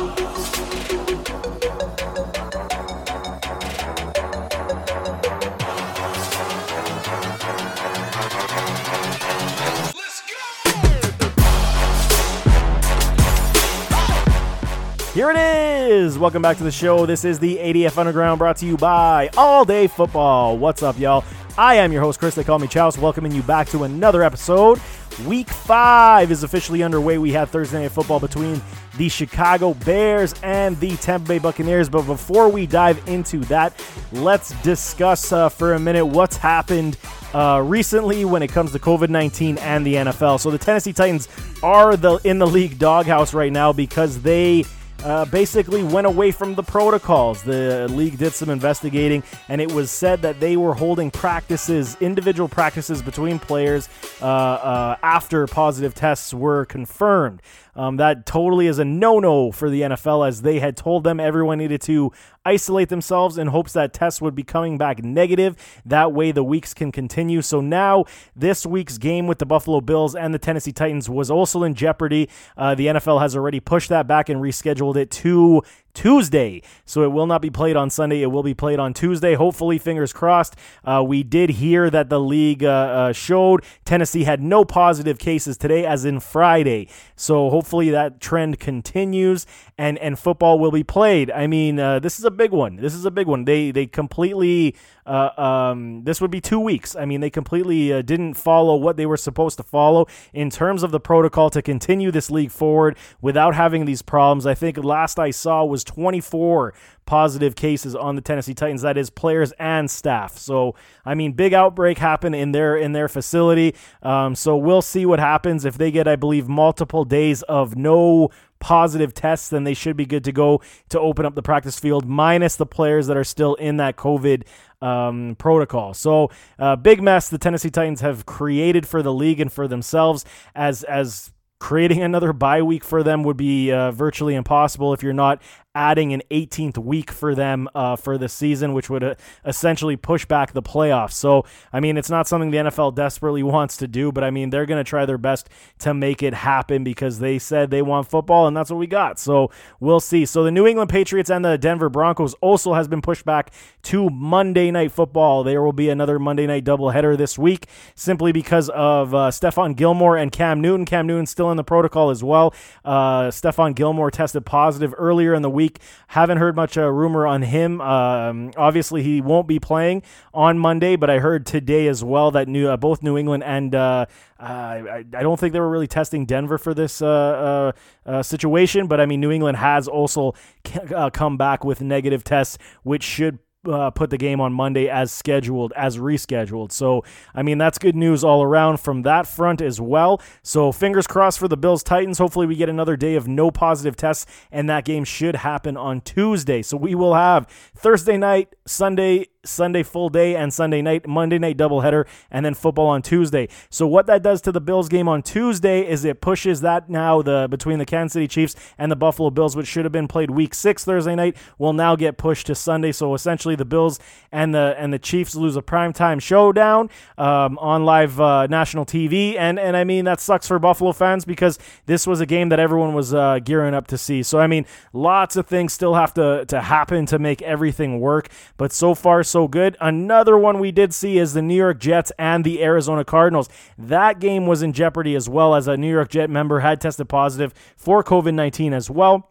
Here it is. Welcome back to the show. This is the ADF Underground brought to you by All Day Football. What's up, y'all? I am your host, Chris. They call me Chouse, welcoming you back to another episode. Week five is officially underway. We have Thursday Night Football between the Chicago Bears and the Tampa Bay Buccaneers. But before we dive into that, let's discuss uh, for a minute what's happened uh, recently when it comes to COVID 19 and the NFL. So the Tennessee Titans are the in the league doghouse right now because they uh, basically went away from the protocols. The league did some investigating, and it was said that they were holding practices, individual practices between players uh, uh, after positive tests were confirmed. Um, that totally is a no no for the NFL, as they had told them everyone needed to isolate themselves in hopes that tests would be coming back negative. That way, the weeks can continue. So now, this week's game with the Buffalo Bills and the Tennessee Titans was also in jeopardy. Uh, the NFL has already pushed that back and rescheduled it to Tuesday. So it will not be played on Sunday. It will be played on Tuesday. Hopefully, fingers crossed. Uh, we did hear that the league uh, uh, showed Tennessee had no positive cases today, as in Friday. So hopefully that trend continues and, and football will be played. I mean, uh, this is a big one. This is a big one. They, they completely uh, um, this would be two weeks. I mean, they completely uh, didn't follow what they were supposed to follow in terms of the protocol to continue this league forward without having these problems. I think last I saw was 24 positive cases on the Tennessee Titans. That is players and staff. So I mean, big outbreak happened in their in their facility. Um, so we'll see what happens if they get, I believe, multiple days of no positive tests, then they should be good to go to open up the practice field, minus the players that are still in that COVID um, protocol. So, uh, big mess the Tennessee Titans have created for the league and for themselves as as creating another bye week for them would be uh, virtually impossible if you're not adding an 18th week for them uh, for the season, which would uh, essentially push back the playoffs. So, I mean, it's not something the NFL desperately wants to do, but I mean, they're going to try their best to make it happen because they said they want football, and that's what we got. So, we'll see. So, the New England Patriots and the Denver Broncos also has been pushed back to Monday Night Football. There will be another Monday Night doubleheader this week simply because of uh, Stephon Gilmore and Cam Newton. Cam Newton still in the protocol as well. Uh, Stephon Gilmore tested positive earlier in the week week. Haven't heard much uh, rumor on him. Um, obviously, he won't be playing on Monday, but I heard today as well that new uh, both New England and uh, I, I, don't think they were really testing Denver for this uh, uh, uh, situation, but I mean, New England has also come back with negative tests, which should uh, put the game on Monday as scheduled, as rescheduled. So, I mean, that's good news all around from that front as well. So, fingers crossed for the Bills Titans. Hopefully, we get another day of no positive tests, and that game should happen on Tuesday. So, we will have Thursday night, Sunday, Sunday full day and Sunday night, Monday night doubleheader, and then football on Tuesday. So what that does to the Bills game on Tuesday is it pushes that now the between the Kansas City Chiefs and the Buffalo Bills, which should have been played week six Thursday night, will now get pushed to Sunday. So essentially, the Bills and the and the Chiefs lose a primetime showdown um, on live uh, national TV, and and I mean that sucks for Buffalo fans because this was a game that everyone was uh, gearing up to see. So I mean, lots of things still have to to happen to make everything work, but so far so good. Another one we did see is the New York Jets and the Arizona Cardinals. That game was in jeopardy as well as a New York Jet member had tested positive for COVID 19 as well.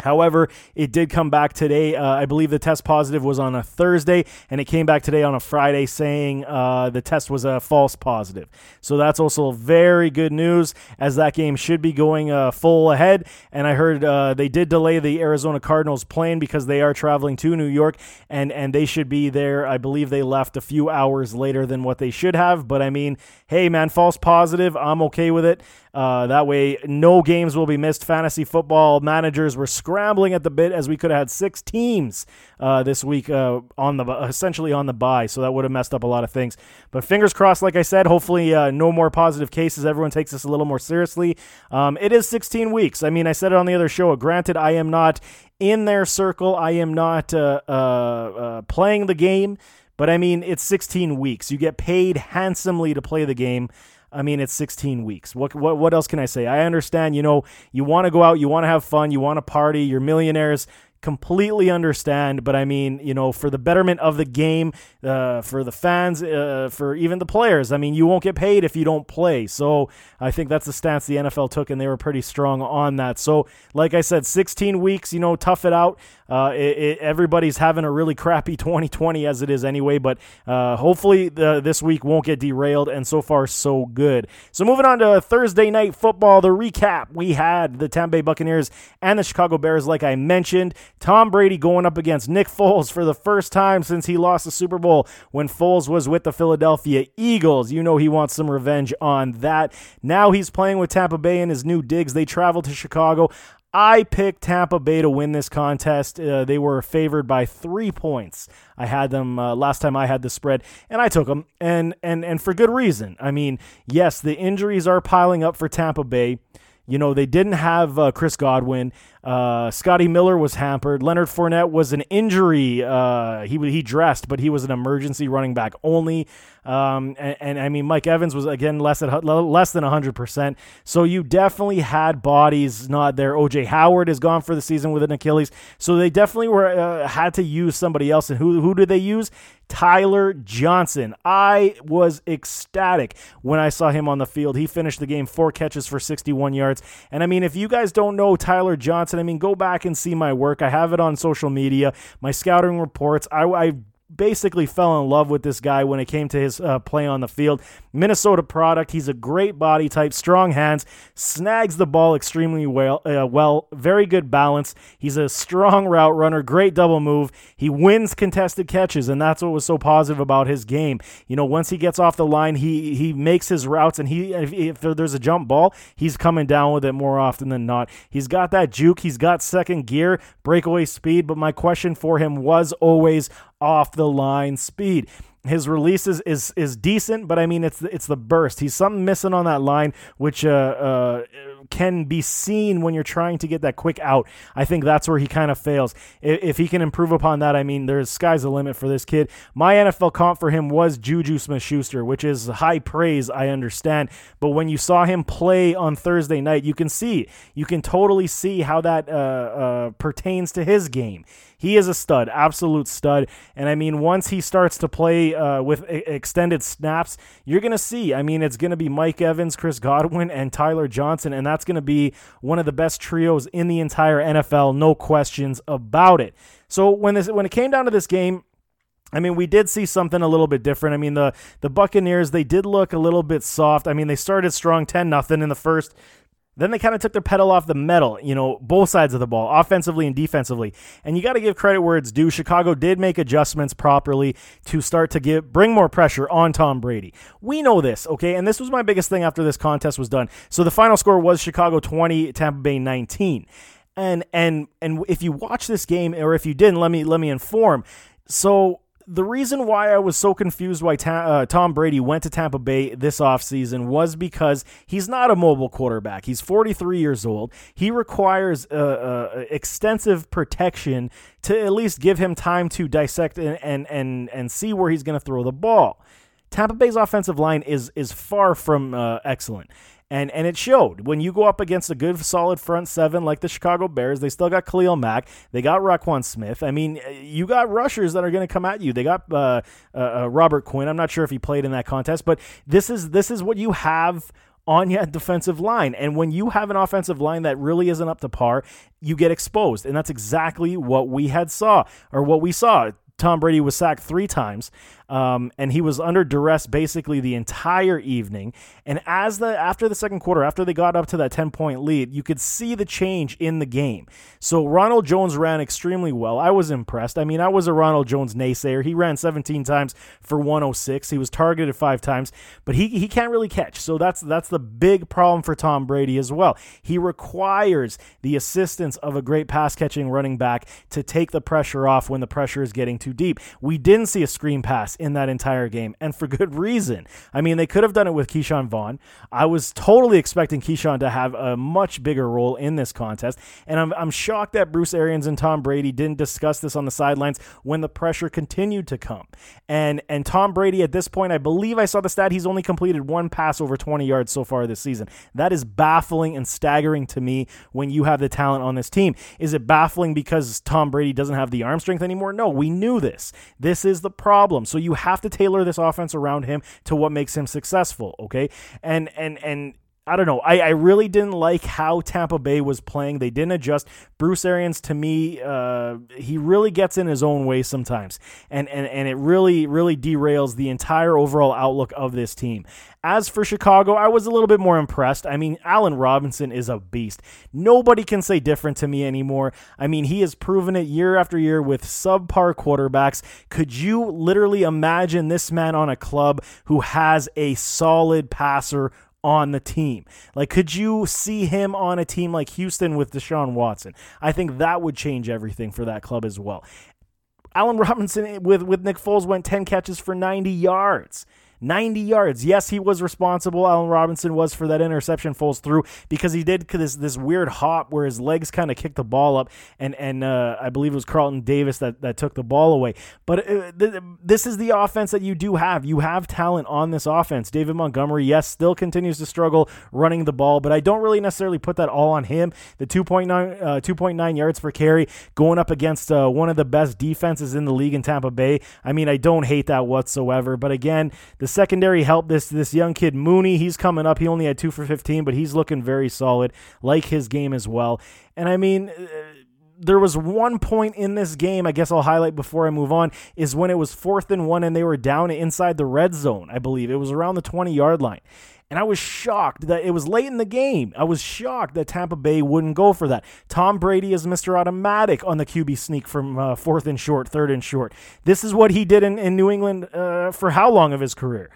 However, it did come back today. Uh, I believe the test positive was on a Thursday, and it came back today on a Friday saying uh, the test was a false positive. So that's also very good news, as that game should be going uh, full ahead. And I heard uh, they did delay the Arizona Cardinals plane because they are traveling to New York, and and they should be there. I believe they left a few hours later than what they should have. But I mean, hey man, false positive. I'm okay with it. Uh, that way, no games will be missed. Fantasy football managers were scrambling at the bit as we could have had six teams uh, this week uh, on the essentially on the bye, so that would have messed up a lot of things. But fingers crossed, like I said, hopefully uh, no more positive cases. Everyone takes this a little more seriously. Um, it is 16 weeks. I mean, I said it on the other show. Granted, I am not in their circle. I am not uh, uh, playing the game. But I mean, it's 16 weeks. You get paid handsomely to play the game. I mean, it's 16 weeks. What, what, what else can I say? I understand, you know, you want to go out, you want to have fun, you want to party, you're millionaires completely understand. But I mean, you know, for the betterment of the game, uh, for the fans, uh, for even the players, I mean, you won't get paid if you don't play. So I think that's the stance the NFL took, and they were pretty strong on that. So, like I said, 16 weeks, you know, tough it out. Uh, it, it, everybody's having a really crappy 2020 as it is anyway, but uh, hopefully the, this week won't get derailed. And so far, so good. So moving on to Thursday night football, the recap we had the Tampa Bay Buccaneers and the Chicago Bears, like I mentioned. Tom Brady going up against Nick Foles for the first time since he lost the Super Bowl when Foles was with the Philadelphia Eagles. You know he wants some revenge on that. Now he's playing with Tampa Bay in his new digs. They travel to Chicago. I picked Tampa Bay to win this contest. Uh, they were favored by three points. I had them uh, last time I had the spread, and I took them, and and and for good reason. I mean, yes, the injuries are piling up for Tampa Bay. You know, they didn't have uh, Chris Godwin. Uh, Scotty Miller was hampered. Leonard Fournette was an injury. Uh, he he dressed, but he was an emergency running back only. Um, and, and, I mean, Mike Evans was again less than less than hundred percent. So you definitely had bodies not there. OJ Howard is gone for the season with an Achilles. So they definitely were uh, had to use somebody else. And who who did they use? Tyler Johnson. I was ecstatic when I saw him on the field. He finished the game four catches for 61 yards. And I mean, if you guys don't know Tyler Johnson, I mean, go back and see my work. I have it on social media, my scouting reports. I, I basically fell in love with this guy when it came to his uh, play on the field. Minnesota product. He's a great body type, strong hands, snags the ball extremely well. Uh, well, very good balance. He's a strong route runner, great double move. He wins contested catches, and that's what was so positive about his game. You know, once he gets off the line, he he makes his routes, and he if, if there's a jump ball, he's coming down with it more often than not. He's got that juke. He's got second gear, breakaway speed. But my question for him was always off the line speed. His release is, is, is decent, but I mean it's it's the burst. He's something missing on that line, which uh, uh, can be seen when you're trying to get that quick out. I think that's where he kind of fails. If, if he can improve upon that, I mean, there's sky's the limit for this kid. My NFL comp for him was Juju Smith-Schuster, which is high praise. I understand, but when you saw him play on Thursday night, you can see, you can totally see how that uh, uh pertains to his game. He is a stud, absolute stud. And I mean, once he starts to play uh, with extended snaps, you're going to see. I mean, it's going to be Mike Evans, Chris Godwin, and Tyler Johnson. And that's going to be one of the best trios in the entire NFL. No questions about it. So when this when it came down to this game, I mean, we did see something a little bit different. I mean, the the Buccaneers they did look a little bit soft. I mean, they started strong, ten nothing in the first. Then they kind of took their pedal off the metal, you know, both sides of the ball, offensively and defensively. And you got to give credit where it's due. Chicago did make adjustments properly to start to give bring more pressure on Tom Brady. We know this, okay? And this was my biggest thing after this contest was done. So the final score was Chicago 20, Tampa Bay 19. And and and if you watch this game or if you didn't, let me let me inform. So the reason why I was so confused why ta- uh, Tom Brady went to Tampa Bay this offseason was because he's not a mobile quarterback. He's 43 years old. He requires uh, uh, extensive protection to at least give him time to dissect and, and, and, and see where he's going to throw the ball. Tampa Bay's offensive line is is far from uh, excellent and and it showed when you go up against a good solid front seven like the Chicago Bears. They still got Khalil Mack, they got Roquan Smith. I mean, you got rushers that are going to come at you. They got uh, uh, uh, Robert Quinn. I'm not sure if he played in that contest, but this is this is what you have on your defensive line. And when you have an offensive line that really isn't up to par, you get exposed. And that's exactly what we had saw or what we saw. Tom Brady was sacked three times, um, and he was under duress basically the entire evening. And as the after the second quarter, after they got up to that ten point lead, you could see the change in the game. So Ronald Jones ran extremely well. I was impressed. I mean, I was a Ronald Jones naysayer. He ran 17 times for 106. He was targeted five times, but he he can't really catch. So that's that's the big problem for Tom Brady as well. He requires the assistance of a great pass catching running back to take the pressure off when the pressure is getting too deep. We didn't see a screen pass in that entire game, and for good reason. I mean, they could have done it with Ke'Shawn Vaughn. I was totally expecting Ke'Shawn to have a much bigger role in this contest, and I'm, I'm shocked that Bruce Arians and Tom Brady didn't discuss this on the sidelines when the pressure continued to come. And and Tom Brady at this point, I believe I saw the stat he's only completed one pass over 20 yards so far this season. That is baffling and staggering to me when you have the talent on this team. Is it baffling because Tom Brady doesn't have the arm strength anymore? No, we knew this. This is the problem. So you have to tailor this offense around him to what makes him successful, okay? And and and I don't know. I, I really didn't like how Tampa Bay was playing. They didn't adjust. Bruce Arians, to me, uh, he really gets in his own way sometimes, and, and and it really really derails the entire overall outlook of this team. As for Chicago, I was a little bit more impressed. I mean, Allen Robinson is a beast. Nobody can say different to me anymore. I mean, he has proven it year after year with subpar quarterbacks. Could you literally imagine this man on a club who has a solid passer? On the team. Like, could you see him on a team like Houston with Deshaun Watson? I think that would change everything for that club as well. Allen Robinson with, with Nick Foles went 10 catches for 90 yards. 90 yards. Yes, he was responsible. Allen Robinson was for that interception falls through because he did this this weird hop where his legs kind of kicked the ball up, and and uh, I believe it was Carlton Davis that, that took the ball away. But uh, th- this is the offense that you do have. You have talent on this offense. David Montgomery, yes, still continues to struggle running the ball, but I don't really necessarily put that all on him. The 2.9 uh, 2.9 yards per carry going up against uh, one of the best defenses in the league in Tampa Bay. I mean, I don't hate that whatsoever. But again, the the secondary help this this young kid Mooney. He's coming up. He only had two for 15, but he's looking very solid. Like his game as well. And I mean. Uh, there was one point in this game, I guess I'll highlight before I move on, is when it was fourth and one and they were down inside the red zone, I believe. It was around the 20 yard line. And I was shocked that it was late in the game. I was shocked that Tampa Bay wouldn't go for that. Tom Brady is Mr. Automatic on the QB sneak from uh, fourth and short, third and short. This is what he did in, in New England uh, for how long of his career?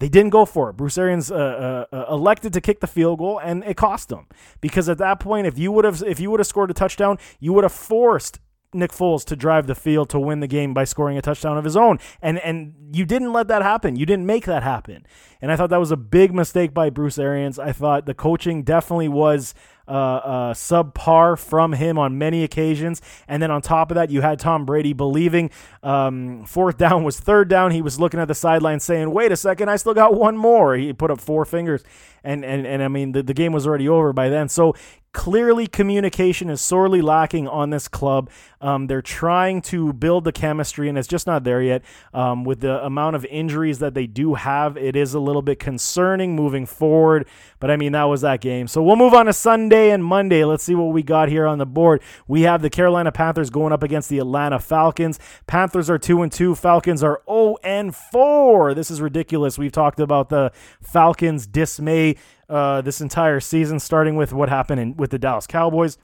They didn't go for it. Bruce Arians uh, uh, uh elected to kick the field goal, and it cost them because at that point, if you would have if you would have scored a touchdown, you would have forced Nick Foles to drive the field to win the game by scoring a touchdown of his own. And and you didn't let that happen. You didn't make that happen. And I thought that was a big mistake by Bruce Arians. I thought the coaching definitely was uh, uh, subpar from him on many occasions. And then on top of that, you had Tom Brady believing um, fourth down was third down. He was looking at the sideline saying, "Wait a second, I still got one more." He put up four fingers, and and and I mean the, the game was already over by then. So clearly communication is sorely lacking on this club. Um, they're trying to build the chemistry, and it's just not there yet. Um, with the amount of injuries that they do have, it is a little bit concerning moving forward. But I mean, that was that game. So we'll move on to Sunday and Monday. Let's see what we got here on the board. We have the Carolina Panthers going up against the Atlanta Falcons. Panthers are 2 and 2, Falcons are 0 and 4. This is ridiculous. We've talked about the Falcons' dismay uh, this entire season, starting with what happened in, with the Dallas Cowboys.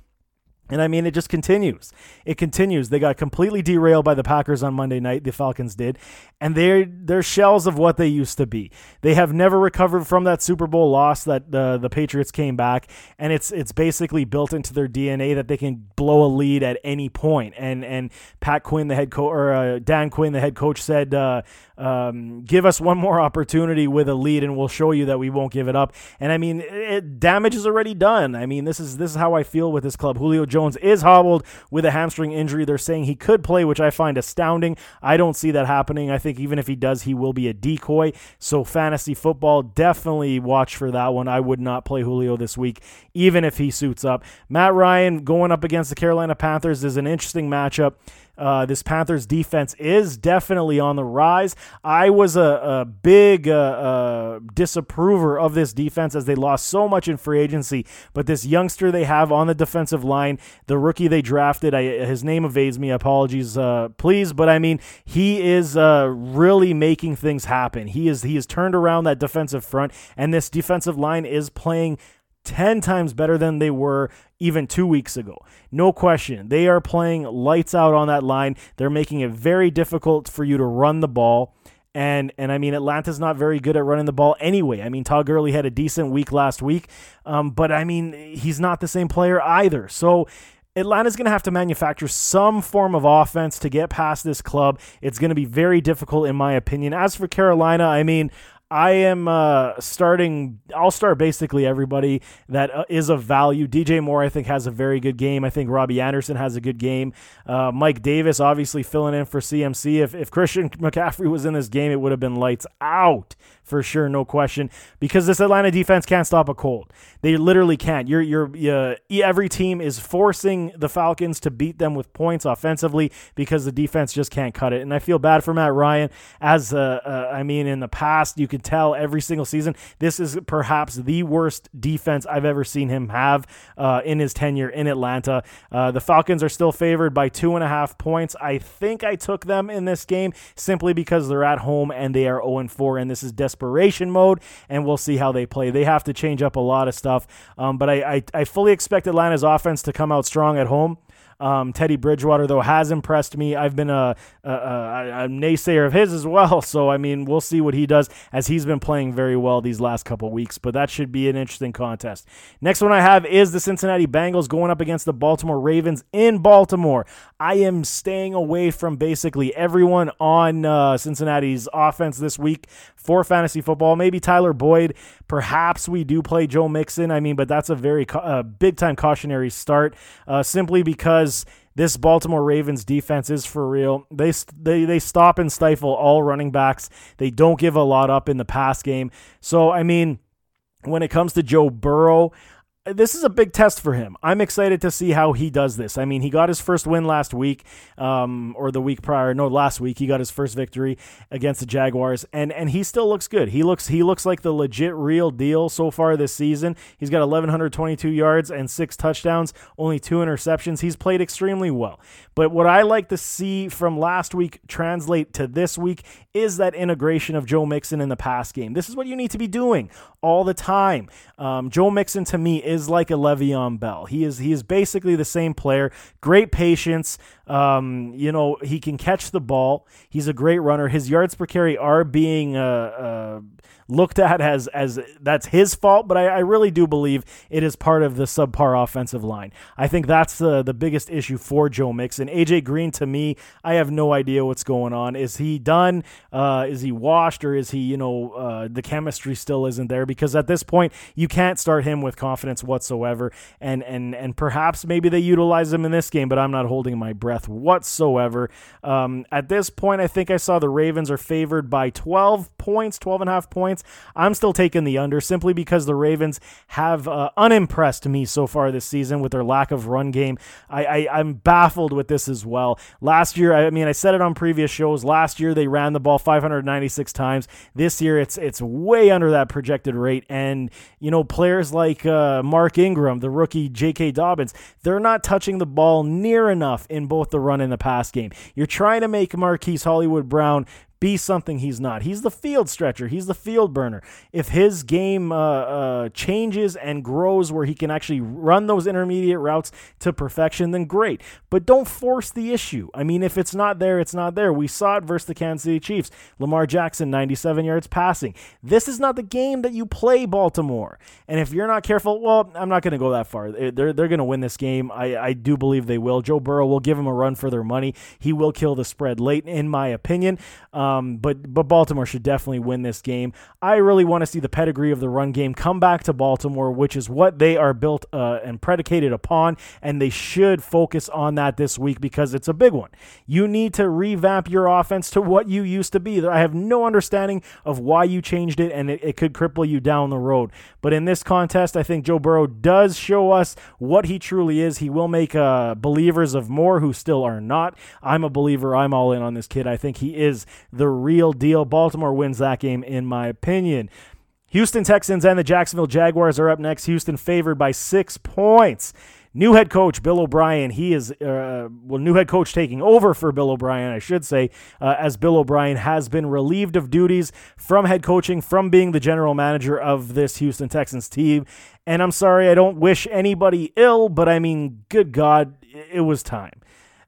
And I mean, it just continues. It continues. They got completely derailed by the Packers on Monday night. The Falcons did, and they're they're shells of what they used to be. They have never recovered from that Super Bowl loss that the the Patriots came back, and it's it's basically built into their DNA that they can blow a lead at any point. And and Pat Quinn, the head coach, or uh, Dan Quinn, the head coach, said uh, um, give us one more opportunity with a lead, and we'll show you that we won't give it up. And I mean, it, damage is already done. I mean, this is this is how I feel with this club. Julio Jones is hobbled with a hamstring injury. They're saying he could play, which I find astounding. I don't see that happening. I think even if he does, he will be a decoy. So fantasy football, definitely watch for that one. I would not play Julio this week, even if he suits up. Matt Ryan going up against the Carolina Panthers is an interesting matchup. Uh, this Panthers defense is definitely on the rise. I was a, a big uh, uh, disapprover of this defense as they lost so much in free agency. But this youngster they have on the defensive line, the rookie they drafted, I, his name evades me. Apologies, uh, please. But I mean, he is uh, really making things happen. He is he has turned around that defensive front, and this defensive line is playing 10 times better than they were even two weeks ago. No question. They are playing lights out on that line. They're making it very difficult for you to run the ball. And and I mean Atlanta's not very good at running the ball anyway. I mean Todd Gurley had a decent week last week, um, but I mean he's not the same player either. So Atlanta's going to have to manufacture some form of offense to get past this club. It's going to be very difficult, in my opinion. As for Carolina, I mean, I am uh, starting. I'll start basically everybody that uh, is of value. DJ Moore, I think, has a very good game. I think Robbie Anderson has a good game. Uh, Mike Davis, obviously filling in for CMC. If, if Christian McCaffrey was in this game, it would have been lights out for sure, no question. Because this Atlanta defense can't stop a cold. They literally can't. You're you're every team is forcing the Falcons to beat them with points offensively because the defense just can't cut it. And I feel bad for Matt Ryan. As uh, uh, I mean, in the past, you could tell every single season this is perhaps the worst defense I've ever seen him have uh, in his tenure in Atlanta. Uh, the Falcons are still favored by two and a half points. I think I took them in this game simply because they're at home and they are 0 4, and this is desperation mode, and we'll see how they play. They have to change up a lot of stuff. Um, but I, I, I fully expect Atlanta's offense to come out strong at home. Um, Teddy Bridgewater, though, has impressed me. I've been a, a, a, a, naysayer of his as well. So, I mean, we'll see what he does as he's been playing very well these last couple weeks. But that should be an interesting contest. Next one I have is the Cincinnati Bengals going up against the Baltimore Ravens in Baltimore. I am staying away from basically everyone on uh, Cincinnati's offense this week for fantasy football. Maybe Tyler Boyd. Perhaps we do play Joe Mixon. I mean, but that's a very big time cautionary start uh, simply because this Baltimore Ravens defense is for real. They they they stop and stifle all running backs. They don't give a lot up in the pass game. So I mean, when it comes to Joe Burrow, this is a big test for him. I'm excited to see how he does this. I mean, he got his first win last week, um, or the week prior. No, last week he got his first victory against the Jaguars, and and he still looks good. He looks he looks like the legit real deal so far this season. He's got 1122 yards and six touchdowns, only two interceptions. He's played extremely well. But what I like to see from last week translate to this week is that integration of Joe Mixon in the pass game. This is what you need to be doing all the time. Um, Joe Mixon to me is like a Le'Veon Bell. He is he is basically the same player. Great patience. Um, you know he can catch the ball. He's a great runner. His yards per carry are being uh, uh, looked at as as that's his fault, but I, I, really do believe it is part of the subpar offensive line. I think that's the the biggest issue for Joe Mixon. AJ Green to me, I have no idea what's going on. Is he done? Uh, is he washed, or is he you know uh, the chemistry still isn't there? Because at this point, you can't start him with confidence whatsoever. And and and perhaps maybe they utilize him in this game, but I'm not holding my breath whatsoever. Um, at this point, I think I saw the Ravens are favored by 12 points, 12 and a half points points. I'm still taking the under simply because the Ravens have uh, unimpressed me so far this season with their lack of run game. I, I, I'm baffled with this as well. Last year, I mean, I said it on previous shows. Last year they ran the ball 596 times. This year it's it's way under that projected rate. And you know, players like uh, Mark Ingram, the rookie J.K. Dobbins, they're not touching the ball near enough in both the run and the pass game. You're trying to make Marquise Hollywood Brown be something he's not. He's the field stretcher. He's the field burner. If his game uh, uh, changes and grows where he can actually run those intermediate routes to perfection, then great. But don't force the issue. I mean, if it's not there, it's not there. We saw it versus the Kansas City Chiefs. Lamar Jackson, 97 yards passing. This is not the game that you play Baltimore. And if you're not careful, well, I'm not going to go that far. They're, they're going to win this game. I, I do believe they will. Joe Burrow will give them a run for their money. He will kill the spread late, in my opinion. Um, um, but but Baltimore should definitely win this game. I really want to see the pedigree of the run game come back to Baltimore, which is what they are built uh, and predicated upon, and they should focus on that this week because it's a big one. You need to revamp your offense to what you used to be. I have no understanding of why you changed it, and it, it could cripple you down the road. But in this contest, I think Joe Burrow does show us what he truly is. He will make uh, believers of more who still are not. I'm a believer. I'm all in on this kid. I think he is the real deal. Baltimore wins that game, in my opinion. Houston Texans and the Jacksonville Jaguars are up next. Houston favored by six points. New head coach Bill O'Brien. He is uh, well, new head coach taking over for Bill O'Brien, I should say, uh, as Bill O'Brien has been relieved of duties from head coaching, from being the general manager of this Houston Texans team. And I'm sorry, I don't wish anybody ill, but I mean, good God, it was time.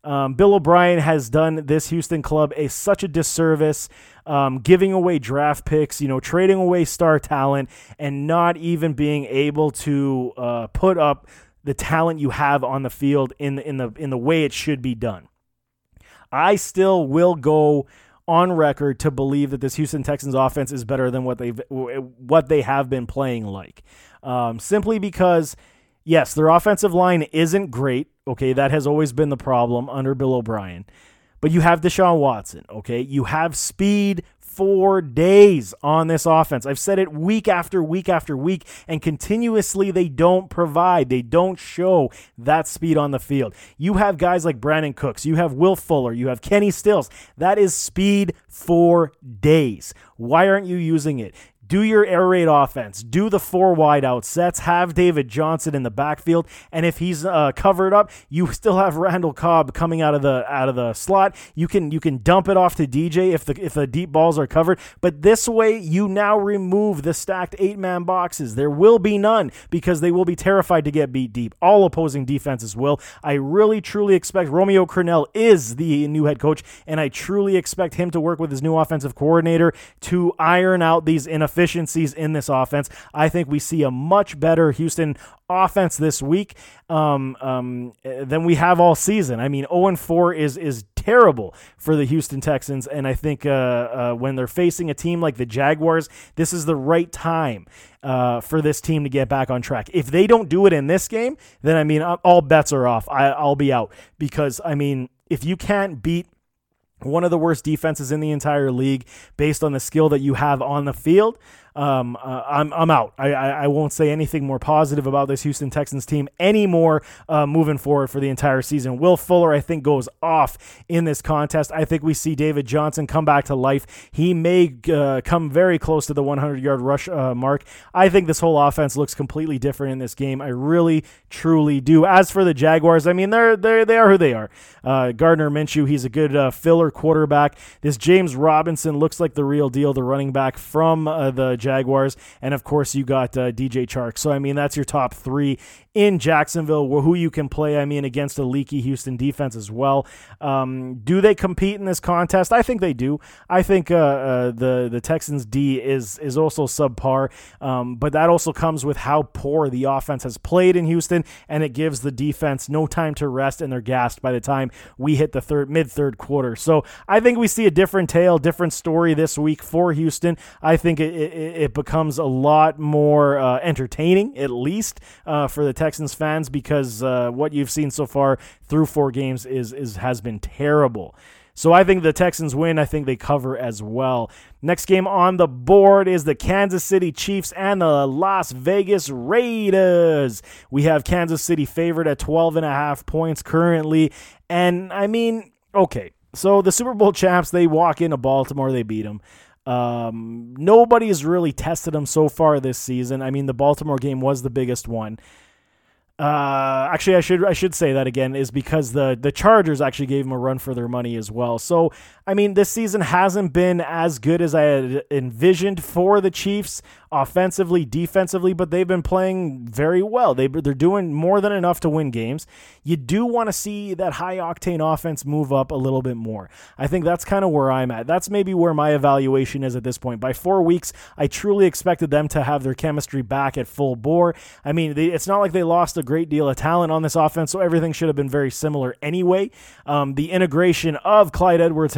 Um, Bill O'Brien has done this Houston club a such a disservice, um, giving away draft picks, you know, trading away star talent, and not even being able to uh, put up the talent you have on the field in in the in the way it should be done. I still will go on record to believe that this Houston Texans offense is better than what they've what they have been playing like. Um, simply because, yes, their offensive line isn't great. Okay, that has always been the problem under Bill O'Brien. But you have Deshaun Watson. Okay, you have speed for days on this offense. I've said it week after week after week, and continuously they don't provide. They don't show that speed on the field. You have guys like Brandin Cooks, you have Will Fuller, you have Kenny Stills. That is speed for days. Why aren't you using it? Do your air raid offense. Do the four wide out sets. Have David Johnson in the backfield, and if he's uh, covered up, you still have Randall Cobb coming out of the out of the slot. You can you can dump it off to DJ if the if the deep balls are covered. But this way, you now remove the stacked eight man boxes. There will be none because they will be terrified to get beat deep. All opposing defenses will. I really truly expect Romeo Crennel is the new head coach, and I truly expect him to work with his new offensive coordinator to iron out these ineffective deficiencies in this offense. I think we see a much better Houston offense this week um, um, than we have all season. I mean, 0 4 is is terrible for the Houston Texans, and I think uh, uh, when they're facing a team like the Jaguars, this is the right time uh, for this team to get back on track. If they don't do it in this game, then I mean, all bets are off. I, I'll be out because I mean, if you can't beat one of the worst defenses in the entire league based on the skill that you have on the field um, uh, I'm, I'm out. I, I, I, won't say anything more positive about this Houston Texans team anymore uh, moving forward for the entire season. Will Fuller, I think, goes off in this contest. I think we see David Johnson come back to life. He may uh, come very close to the 100 yard rush uh, mark. I think this whole offense looks completely different in this game. I really, truly do. As for the Jaguars, I mean, they're, they're, they are who they are. Uh, Gardner Minshew, he's a good uh, filler quarterback. This James Robinson looks like the real deal, the running back from the Jaguars, and of course you got uh, DJ Chark. So I mean that's your top three in Jacksonville, who you can play. I mean against a leaky Houston defense as well. Um, do they compete in this contest? I think they do. I think uh, uh, the the Texans D is is also subpar, um, but that also comes with how poor the offense has played in Houston, and it gives the defense no time to rest, and they're gassed by the time we hit the third mid third quarter. So I think we see a different tale, different story this week for Houston. I think it, it, it becomes a lot more uh, entertaining, at least uh, for the Texans fans, because uh, what you've seen so far through four games is is has been terrible. So I think the Texans win. I think they cover as well. Next game on the board is the Kansas City Chiefs and the Las Vegas Raiders. We have Kansas City favored at 12 and a half points currently. And I mean, okay. So the Super Bowl champs, they walk into Baltimore, they beat them. Um, nobody has really tested them so far this season. I mean, the Baltimore game was the biggest one. Uh, actually, I should I should say that again is because the the Chargers actually gave them a run for their money as well. So I mean, this season hasn't been as good as I had envisioned for the Chiefs offensively, defensively, but they've been playing very well. They, they're doing more than enough to win games. You do want to see that high octane offense move up a little bit more. I think that's kind of where I'm at. That's maybe where my evaluation is at this point. By four weeks, I truly expected them to have their chemistry back at full bore. I mean, they, it's not like they lost a great deal of talent on this offense, so everything should have been very similar anyway. Um, the integration of Clyde Edwards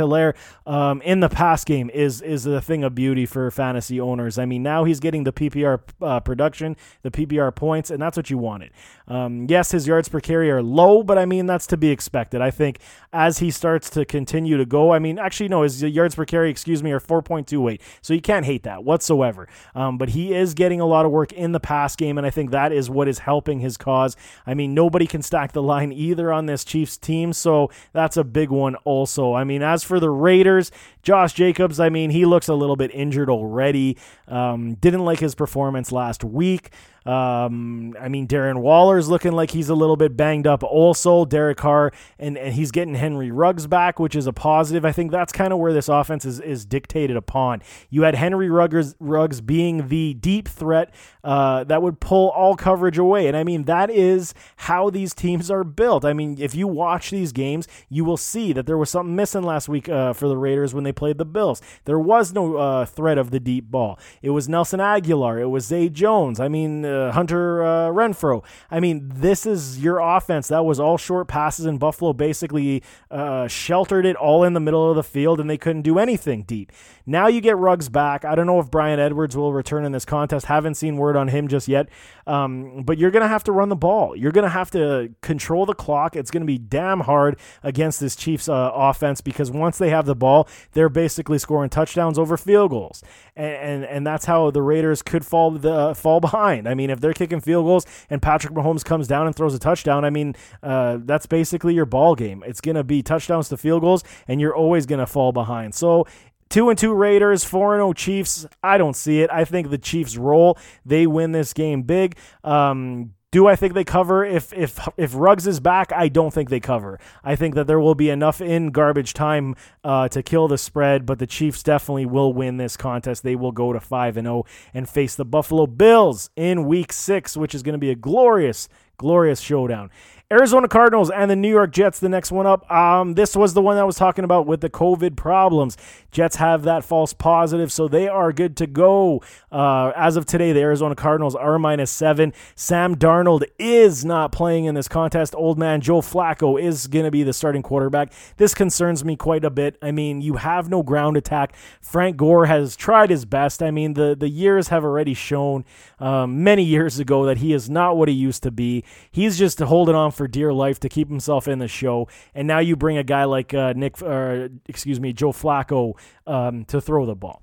Um, in the pass game is, is a thing of beauty for fantasy owners. I mean, now he's getting the PPR uh, production, the PPR points, and that's what you wanted. Um, yes, his yards per carry are low, but I mean, that's to be expected. I think as he starts to continue to go, I mean, actually, no, his yards per carry, excuse me, are 4.28. So you can't hate that whatsoever. Um, but he is getting a lot of work in the pass game, and I think that is what is helping his cause. I mean, nobody can stack the line either on this Chiefs team, so that's a big one also. I mean, as for the Raiders, Josh Jacobs, I mean, he looks a little bit injured already. Um, didn't like his performance last week. Um, I mean, Darren Waller's looking like he's a little bit banged up. Also, Derek Carr, and, and he's getting Henry Ruggs back, which is a positive. I think that's kind of where this offense is, is dictated upon. You had Henry Ruggs, Ruggs being the deep threat uh, that would pull all coverage away. And I mean, that is how these teams are built. I mean, if you watch these games, you will see that there was something missing last week uh, for the Raiders when they played the Bills. There was no uh, threat of the deep ball. It was Nelson Agholor. It was Zay Jones. I mean, uh, Hunter uh, Renfrow. I mean, this is your offense. That was all short passes, and Buffalo basically uh, sheltered it all in the middle of the field, and they couldn't do anything deep. Now you get Ruggs back. I don't know if Bryan Edwards will return in this contest. Haven't seen word on him just yet. Um, but you're going to have to run the ball. You're going to have to control the clock. It's going to be damn hard against this Chiefs uh, offense because once they have the ball, they're basically scoring touchdowns over field goals, and and, and that's how the Raiders could fall the uh, fall behind. I mean, if they're kicking field goals and Patrick Mahomes comes down and throws a touchdown, I mean, uh, that's basically your ball game. It's going to be touchdowns to field goals, and you're always going to fall behind. So Two and two Raiders, four and zero oh Chiefs. I don't see it. I think the Chiefs roll. They win this game big. Um, do I think they cover if if if Ruggs is back? I don't think they cover. I think that there will be enough in garbage time uh, to kill the spread, but the Chiefs definitely will win this contest. They will go to five and zero oh and face the Buffalo Bills in Week Six, which is going to be a glorious, glorious showdown. Arizona Cardinals and the New York Jets, the next one up. Um, this was the one I was talking about with the COVID problems. Jets have that false positive, so they are good to go. Uh, as of today, the Arizona Cardinals are minus seven. Sam Darnold is not playing in this contest. Old man Joe Flacco is going to be the starting quarterback. This concerns me quite a bit. I mean, you have no ground attack. Frank Gore has tried his best. I mean, the, the years have already shown um, many years ago that he is not what he used to be. He's just holding on for dear life to keep himself in the show. And now you bring a guy like uh, Nick, uh, excuse me, Joe Flacco um, to throw the ball.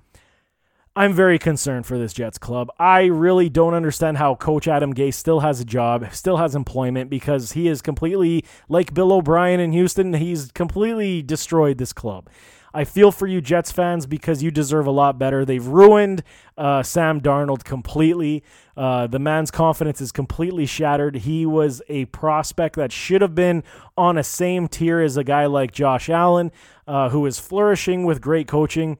I'm very concerned for this Jets club. I really don't understand how Coach Adam Gase still has a job, still has employment, because he is completely like Bill O'Brien in Houston. He's completely destroyed this club. I feel for you, Jets fans, because you deserve a lot better. They've ruined uh, Sam Darnold completely. Uh, the man's confidence is completely shattered. He was a prospect that should have been on a same tier as a guy like Josh Allen, uh, who is flourishing with great coaching.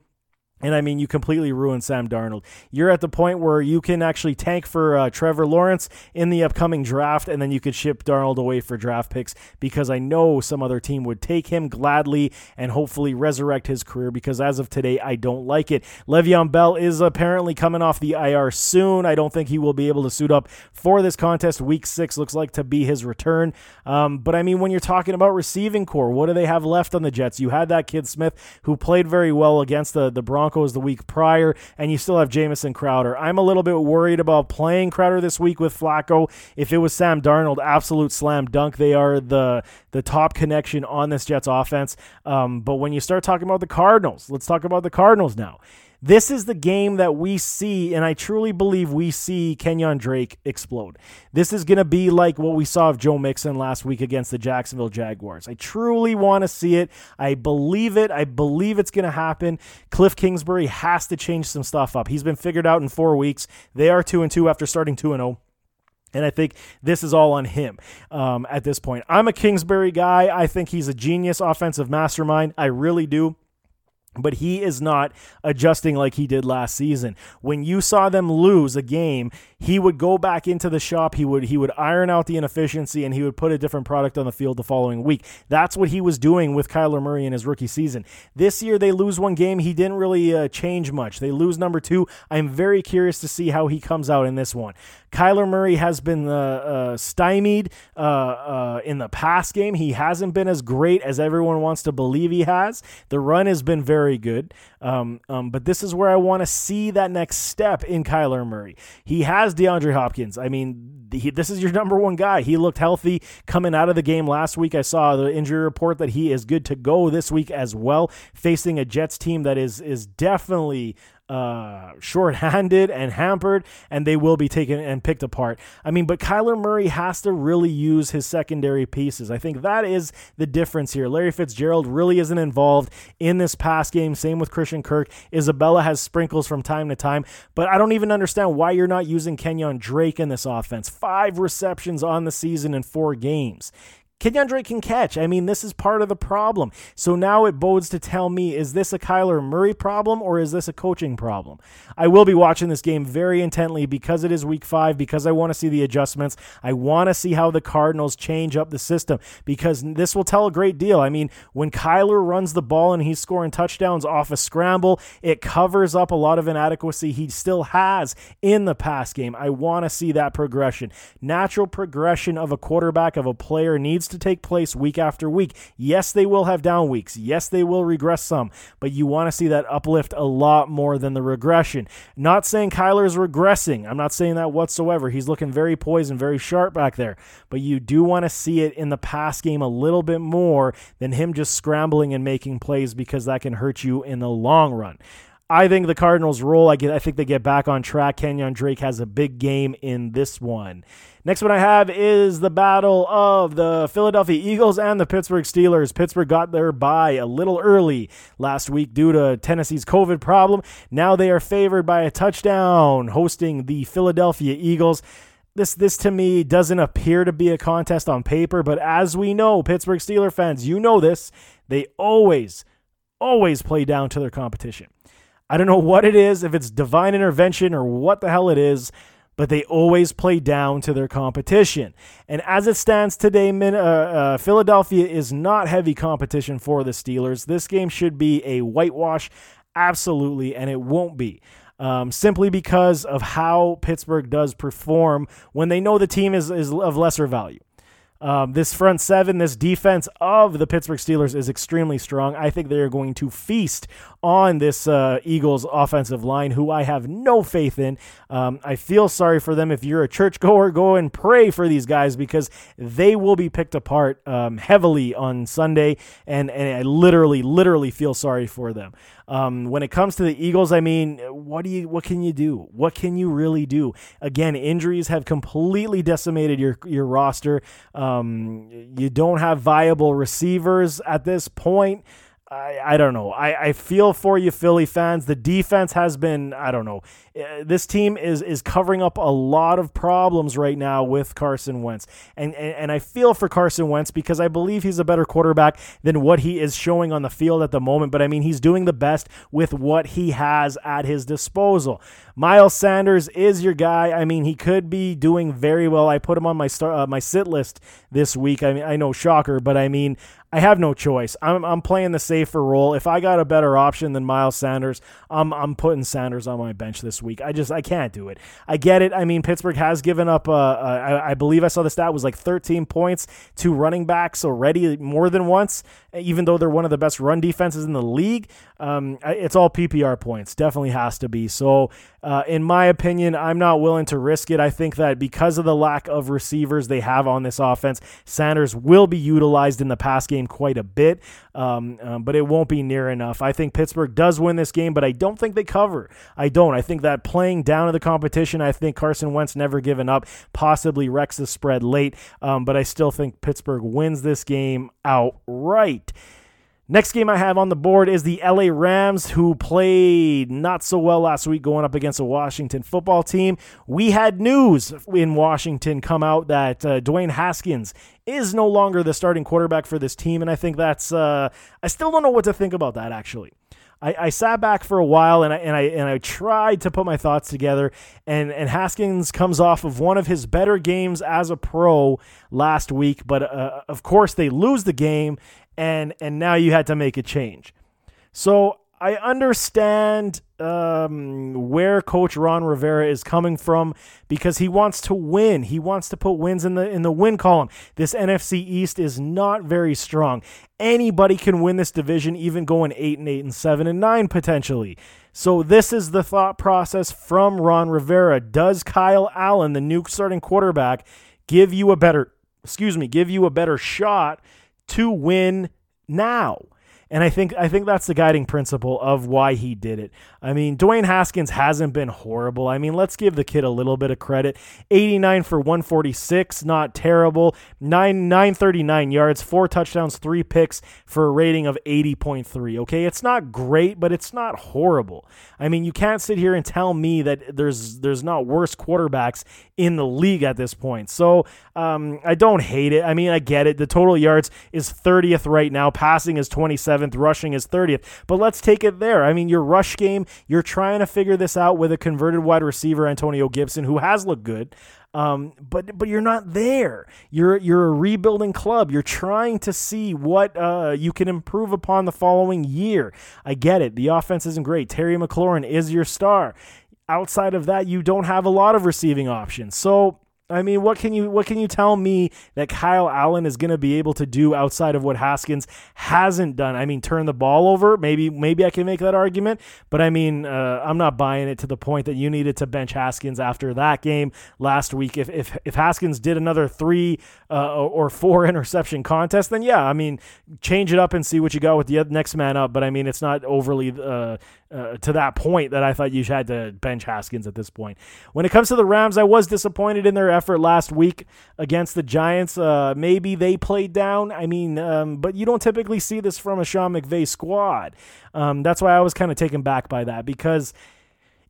And I mean, you completely ruined Sam Darnold. You're at the point where you can actually tank for uh, Trevor Lawrence in the upcoming draft, and then you could ship Darnold away for draft picks because I know some other team would take him gladly and hopefully resurrect his career because as of today, I don't like it. Le'Veon Bell is apparently coming off the IR soon. I don't think he will be able to suit up for this contest. Week six looks like to be his return. Um, but I mean, when you're talking about receiving core, what do they have left on the Jets? You had that kid Smith who played very well against the, the Broncos Broncos the week prior, and you still have Jamison Crowder. I'm a little bit worried about playing Crowder this week with Flacco. If it was Sam Darnold, absolute slam dunk. They are the the top connection on this Jets offense. Um, but when you start talking about the Cardinals, let's talk about the Cardinals now. This is the game that we see, and I truly believe we see Kenyon Drake explode. This is going to be like what we saw of Joe Mixon last week against the Jacksonville Jaguars. I truly want to see it. I believe it. I believe it's going to happen. Cliff Kingsbury has to change some stuff up. He's been figured out in four weeks. They are 2 and 2 after starting 2 and 0. And I think this is all on him um, at this point. I'm a Kingsbury guy. I think he's a genius offensive mastermind. I really do but he is not adjusting like he did last season. When you saw them lose a game, he would go back into the shop, he would he would iron out the inefficiency and he would put a different product on the field the following week. That's what he was doing with Kyler Murray in his rookie season. This year they lose one game, he didn't really uh, change much. They lose number 2. I'm very curious to see how he comes out in this one. Kyler Murray has been uh, uh, stymied uh, uh, in the past game. He hasn't been as great as everyone wants to believe he has. The run has been very good, um, um, but this is where I want to see that next step in Kyler Murray. He has DeAndre Hopkins. I mean, he, this is your number one guy. He looked healthy coming out of the game last week. I saw the injury report that he is good to go this week as well, facing a Jets team that is is definitely uh, short-handed and hampered, and they will be taken and picked apart. I mean, but Kyler Murray has to really use his secondary pieces. I think that is the difference here. Larry Fitzgerald really isn't involved in this pass game. Same with Christian Kirk. Isabella has sprinkles from time to time, but I don't even understand why you're not using Kenyon Drake in this offense. Five receptions on the season in four games. Kenyon Drake can catch. I mean, this is part of the problem. So now it bodes to tell me is this a Kyler Murray problem or is this a coaching problem? I will be watching this game very intently because it is week five, because I want to see the adjustments. I want to see how the Cardinals change up the system because this will tell a great deal. I mean, when Kyler runs the ball and he's scoring touchdowns off a scramble, it covers up a lot of inadequacy he still has in the pass game. I want to see that progression. Natural progression of a quarterback, of a player needs to take place week after week. Yes, they will have down weeks. Yes, they will regress some, but you want to see that uplift a lot more than the regression. Not saying Kyler is regressing. I'm not saying that whatsoever. He's looking very poised and very sharp back there, but you do want to see it in the pass game a little bit more than him just scrambling and making plays because that can hurt you in the long run. I think the Cardinals roll. I get. I think they get back on track. Kenyon Drake has a big game in this one. Next one I have is the battle of the Philadelphia Eagles and the Pittsburgh Steelers. Pittsburgh got their bye a little early last week due to Tennessee's COVID problem. Now they are favored by a touchdown, hosting the Philadelphia Eagles. This, this to me doesn't appear to be a contest on paper, but as we know, Pittsburgh Steeler fans, you know this, they always, always play down to their competition. I don't know what it is, if it's divine intervention or what the hell it is, but they always play down to their competition. And as it stands today, uh, uh, Philadelphia is not heavy competition for the Steelers. This game should be a whitewash, absolutely, and it won't be. Um, simply because of how Pittsburgh does perform when they know the team is, is of lesser value. Um, this front seven, this defense of the Pittsburgh Steelers is extremely strong. I think they are going to feast on this uh, Eagles offensive line, who I have no faith in. Um, I feel sorry for them. If you're a churchgoer, go and pray for these guys because they will be picked apart um, heavily on Sunday, and, and I literally, literally feel sorry for them. Um, when it comes to the Eagles, I mean, what do you, what can you do? What can you really do? Again, injuries have completely decimated your your roster. Um, you don't have viable receivers at this point. I, I don't know. I, I feel for you, Philly fans. The defense has been, I don't know. Uh, this team is is covering up a lot of problems right now with Carson Wentz. And, and, and I feel for Carson Wentz because I believe he's a better quarterback than what he is showing on the field at the moment. But I mean, he's doing the best with what he has at his disposal. Miles Sanders is your guy. I mean, he could be doing very well. I put him on my star, uh, my sit list this week. I mean, I know shocker, but I mean, I have no choice. I'm, I'm playing the safer role. If I got a better option than Miles Sanders, I'm, I'm putting Sanders on my bench this week. I just I can't do it. I get it. I mean, Pittsburgh has given up. Uh, uh, I, I believe I saw the stat was like 13 points to running backs already, more than once. Even though they're one of the best run defenses in the league, um, it's all PPR points. Definitely has to be. So, uh, in my opinion, I'm not willing to risk it. I think that because of the lack of receivers they have on this offense, Sanders will be utilized in the pass game quite a bit, um, um, but it won't be near enough. I think Pittsburgh does win this game, but I don't think they cover. I don't. I think that playing down to the competition, I think Carson Wentz never given up, possibly wrecks the spread late, um, but I still think Pittsburgh wins this game outright. Next game I have on the board is the LA Rams, who played not so well last week going up against a Washington football team. We had news in Washington come out that uh, Dwayne Haskins is no longer the starting quarterback for this team, and I think that's, uh, I still don't know what to think about that actually. I, I, sat back for a while and I and I and I tried to put my thoughts together. And and Haskins comes off of one of his better games as a pro last week, but uh, of course they lose the game, and and now you had to make a change. So I understand um, where Coach Ron Rivera is coming from because he wants to win. He wants to put wins in the in the win column. This NFC East is not very strong. Anybody can win this division, even going eight and eight and seven and nine potentially. So this is the thought process from Ron Rivera. Does Kyle Allen, the new starting quarterback, give you a better excuse me, give you a better shot to win now. And I think I think that's the guiding principle of why he did it. I mean, Dwayne Haskins hasn't been horrible. I mean, let's give the kid a little bit of credit. 89 for 146, not terrible. 9 939 yards, four touchdowns, three picks for a rating of 80.3. Okay, it's not great, but it's not horrible. I mean, you can't sit here and tell me that there's there's not worse quarterbacks in the league at this point. So um, I don't hate it. I mean, I get it. The total yards is 30th right now. Passing is 27th. Rushing is 30th. But let's take it there. I mean, your rush game, you're trying to figure this out with a converted wide receiver, Antonio Gibson, who has looked good. Um, but but you're not there. You're you're a rebuilding club. You're trying to see what uh, you can improve upon the following year. I get it. The offense isn't great. Terry McLaurin is your star. Outside of that, you don't have a lot of receiving options. So I mean, what can you what can you tell me that Kyle Allen is going to be able to do outside of what Haskins hasn't done? I mean, turn the ball over. Maybe maybe I can make that argument, but I mean, uh, I'm not buying it to the point that you needed to bench Haskins after that game last week. If if if Haskins did another three uh, or four interception contest, then yeah, I mean, change it up and see what you got with the next man up. But I mean, it's not overly uh, uh, to that point that I thought you had to bench Haskins at this point. When it comes to the Rams, I was disappointed in their effort last week against the Giants. Uh, maybe they played down. I mean, um, but you don't typically see this from a Sean McVay squad. Um, that's why I was kind of taken back by that because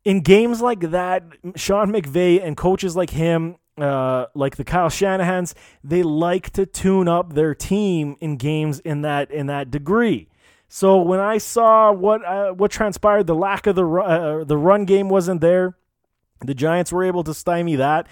in games like that, Sean McVay and coaches like him uh, like the Kyle Shanahan's, they like to tune up their team in games in that in that degree. So when I saw what uh, what transpired, the lack of the uh, the run game wasn't there. The Giants were able to stymie that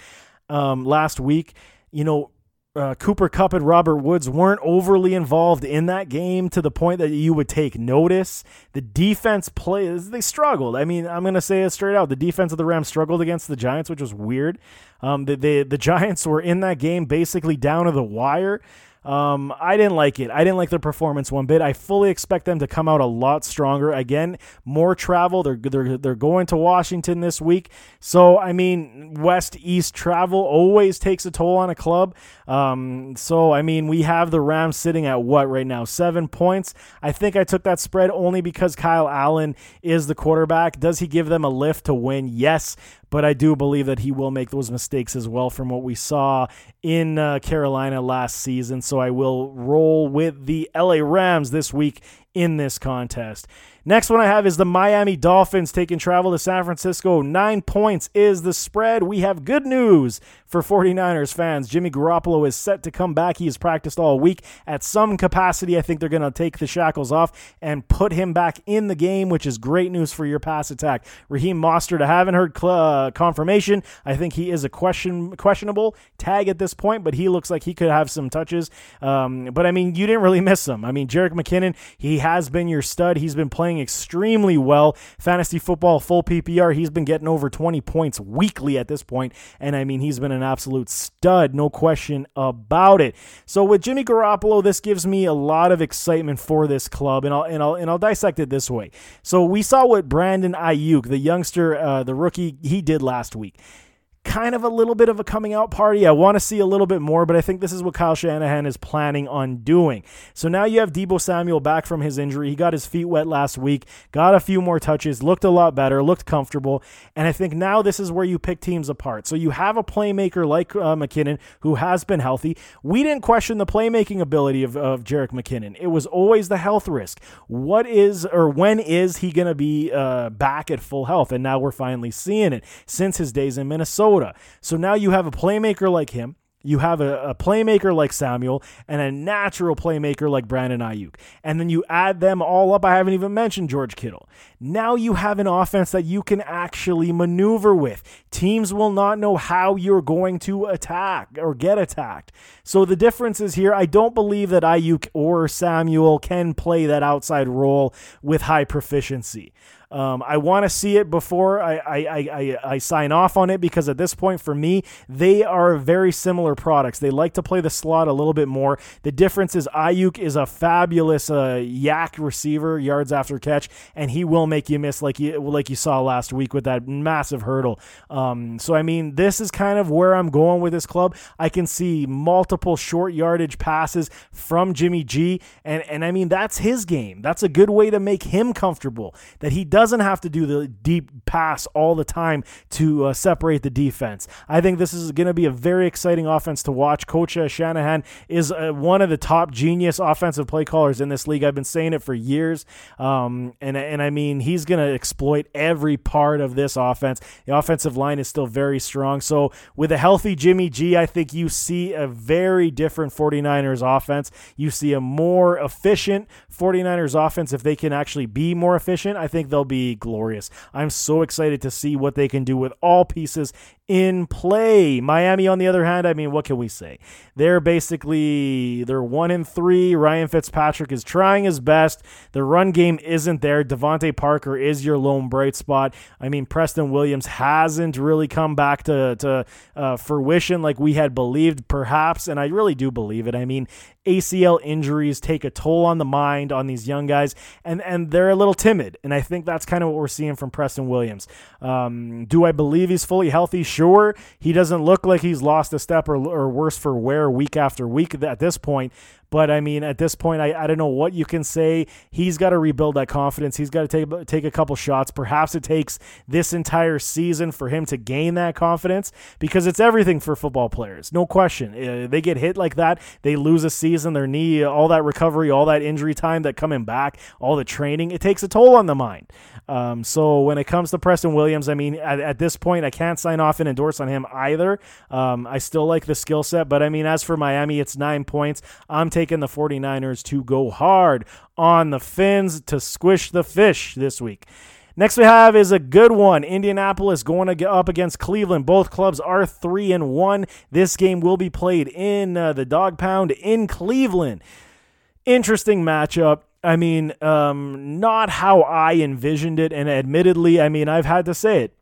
um, last week. You know, uh, Cooper Kupp and Robert Woods weren't overly involved in that game to the point that you would take notice. The defense plays they struggled. I mean, I'm gonna say it straight out. The defense of the Rams struggled against the Giants, which was weird. Um, the, the the Giants were in that game basically down to the wire. Um, I didn't like it. I didn't like their performance one bit. I fully expect them to come out a lot stronger. Again, more travel. They're they're they're going to Washington this week. So I mean, west east travel always takes a toll on a club. Um, so I mean, we have the Rams sitting at what right now? Seven points. I think I took that spread only because Kyle Allen is the quarterback. Does he give them a lift to win? Yes but I do believe that he will make those mistakes as well from what we saw in uh, Carolina last season. So I will roll with the LA Rams this week in this contest. Next one I have is the Miami Dolphins taking travel to San Francisco. Nine points is the spread. We have good news for 49ers fans. Jimmy Garoppolo is set to come back. He has practiced all week at some capacity. I think they're going to take the shackles off and put him back in the game, which is great news for your pass attack. Raheem Mostert, I haven't heard uh, confirmation. I think he is a question questionable tag at this point, but he looks like he could have some touches. Um, but I mean, you didn't really miss him. I mean, Jerick McKinnon, he has been your stud. He's been playing extremely well. Fantasy football, full PPR, he's been getting over 20 points weekly at this point, and I mean, he's been an absolute stud, no question about it. So with Jimmy Garoppolo, this gives me a lot of excitement for this club, and I'll and I'll and I'll dissect it this way. So we saw what Brandon Aiyuk, the youngster, uh, the rookie, he did last week kind of a little bit of a coming out party. I want to see a little bit more, but I think this is what Kyle Shanahan is planning on doing. So now you have Deebo Samuel back from his injury. He got his feet wet last week, got a few more touches, looked a lot better, looked comfortable. And I think now this is where you pick teams apart. So you have a playmaker like uh, McKinnon who has been healthy. We didn't question the playmaking ability of, of Jerick McKinnon, it was always the health risk. What is or when is he going to be uh, back at full health? And now we're finally seeing it since his days in Minnesota. Minnesota. So now you have a playmaker like him. You have a, a, playmaker like Samuel and a natural playmaker like Brandon Aiyuk. And then you add them all up. I haven't even mentioned George Kittle. Now you have an offense that you can actually maneuver with. Teams will not know how you're going to attack or get attacked. So the difference is here. I don't believe that Aiyuk or Samuel can play that outside role with high proficiency. Um, I want to see it before I, I, I, I, sign off on it because at this point, for me, they are very similar products. They like to play the slot a little bit more. The difference is Aiyuk is a fabulous uh, YAC receiver, yards after catch, and he will make you miss like you like you saw last week with that massive hurdle. Um, so I mean, this is kind of where I'm going with this club. I can see multiple short yardage passes from Jimmy G, and and I mean that's his game. That's a good way to make him comfortable. That he doesn't have to do the deep pass all the time to uh, separate the defense. I think this is going to be a very exciting offense to watch. Coach uh, Shanahan is uh, one of the top genius offensive play callers in this league. I've been saying it for years, um, and and I mean he's going to exploit every part of this offense. The offensive line is still very strong. So with a healthy Jimmy G, I think you see a very different 49ers offense. You see a more efficient 49ers offense if they can actually be more efficient. I think they'll be glorious. I'm so excited to see what they can do with all pieces in play. Miami, on the other hand, I mean, what can we say? They're basically they're one in three. Ryan Fitzpatrick is trying his best. The run game isn't there. DeVante Parker is your lone bright spot. I mean, Preston Williams hasn't really come back to to uh, fruition like we had believed, perhaps, and I really do believe it. I mean, ACL injuries take a toll on the mind on these young guys, and and they're a little timid. And I think that's kind of what we're seeing from Preston Williams. Um, do I believe he's fully healthy? Sure. He doesn't look like he's lost a step or, or worse for wear week after week at this point. But I mean, at this point, I, I don't know what you can say. He's got to rebuild that confidence. He's got to take take a couple shots. Perhaps it takes this entire season for him to gain that confidence because it's everything for football players, no question. Uh, they get hit like that, they lose a season, their knee, all that recovery, all that injury time, that coming back, all the training, it takes a toll on the mind. Um, so when it comes to Preston Williams, I mean, at, at, this point, I can't sign off and endorse on him either. Um, I still like the skill set, but I mean, as for Miami, it's nine points. I'm taking the 49ers to go hard on the Fins to squish the fish this week. Next we have is a good one. Indianapolis going to up against Cleveland. Both clubs are three and one. This game will be played in uh, the Dog Pound in Cleveland. Interesting matchup. I mean, um, not how I envisioned it, and admittedly, I mean, I've had to say it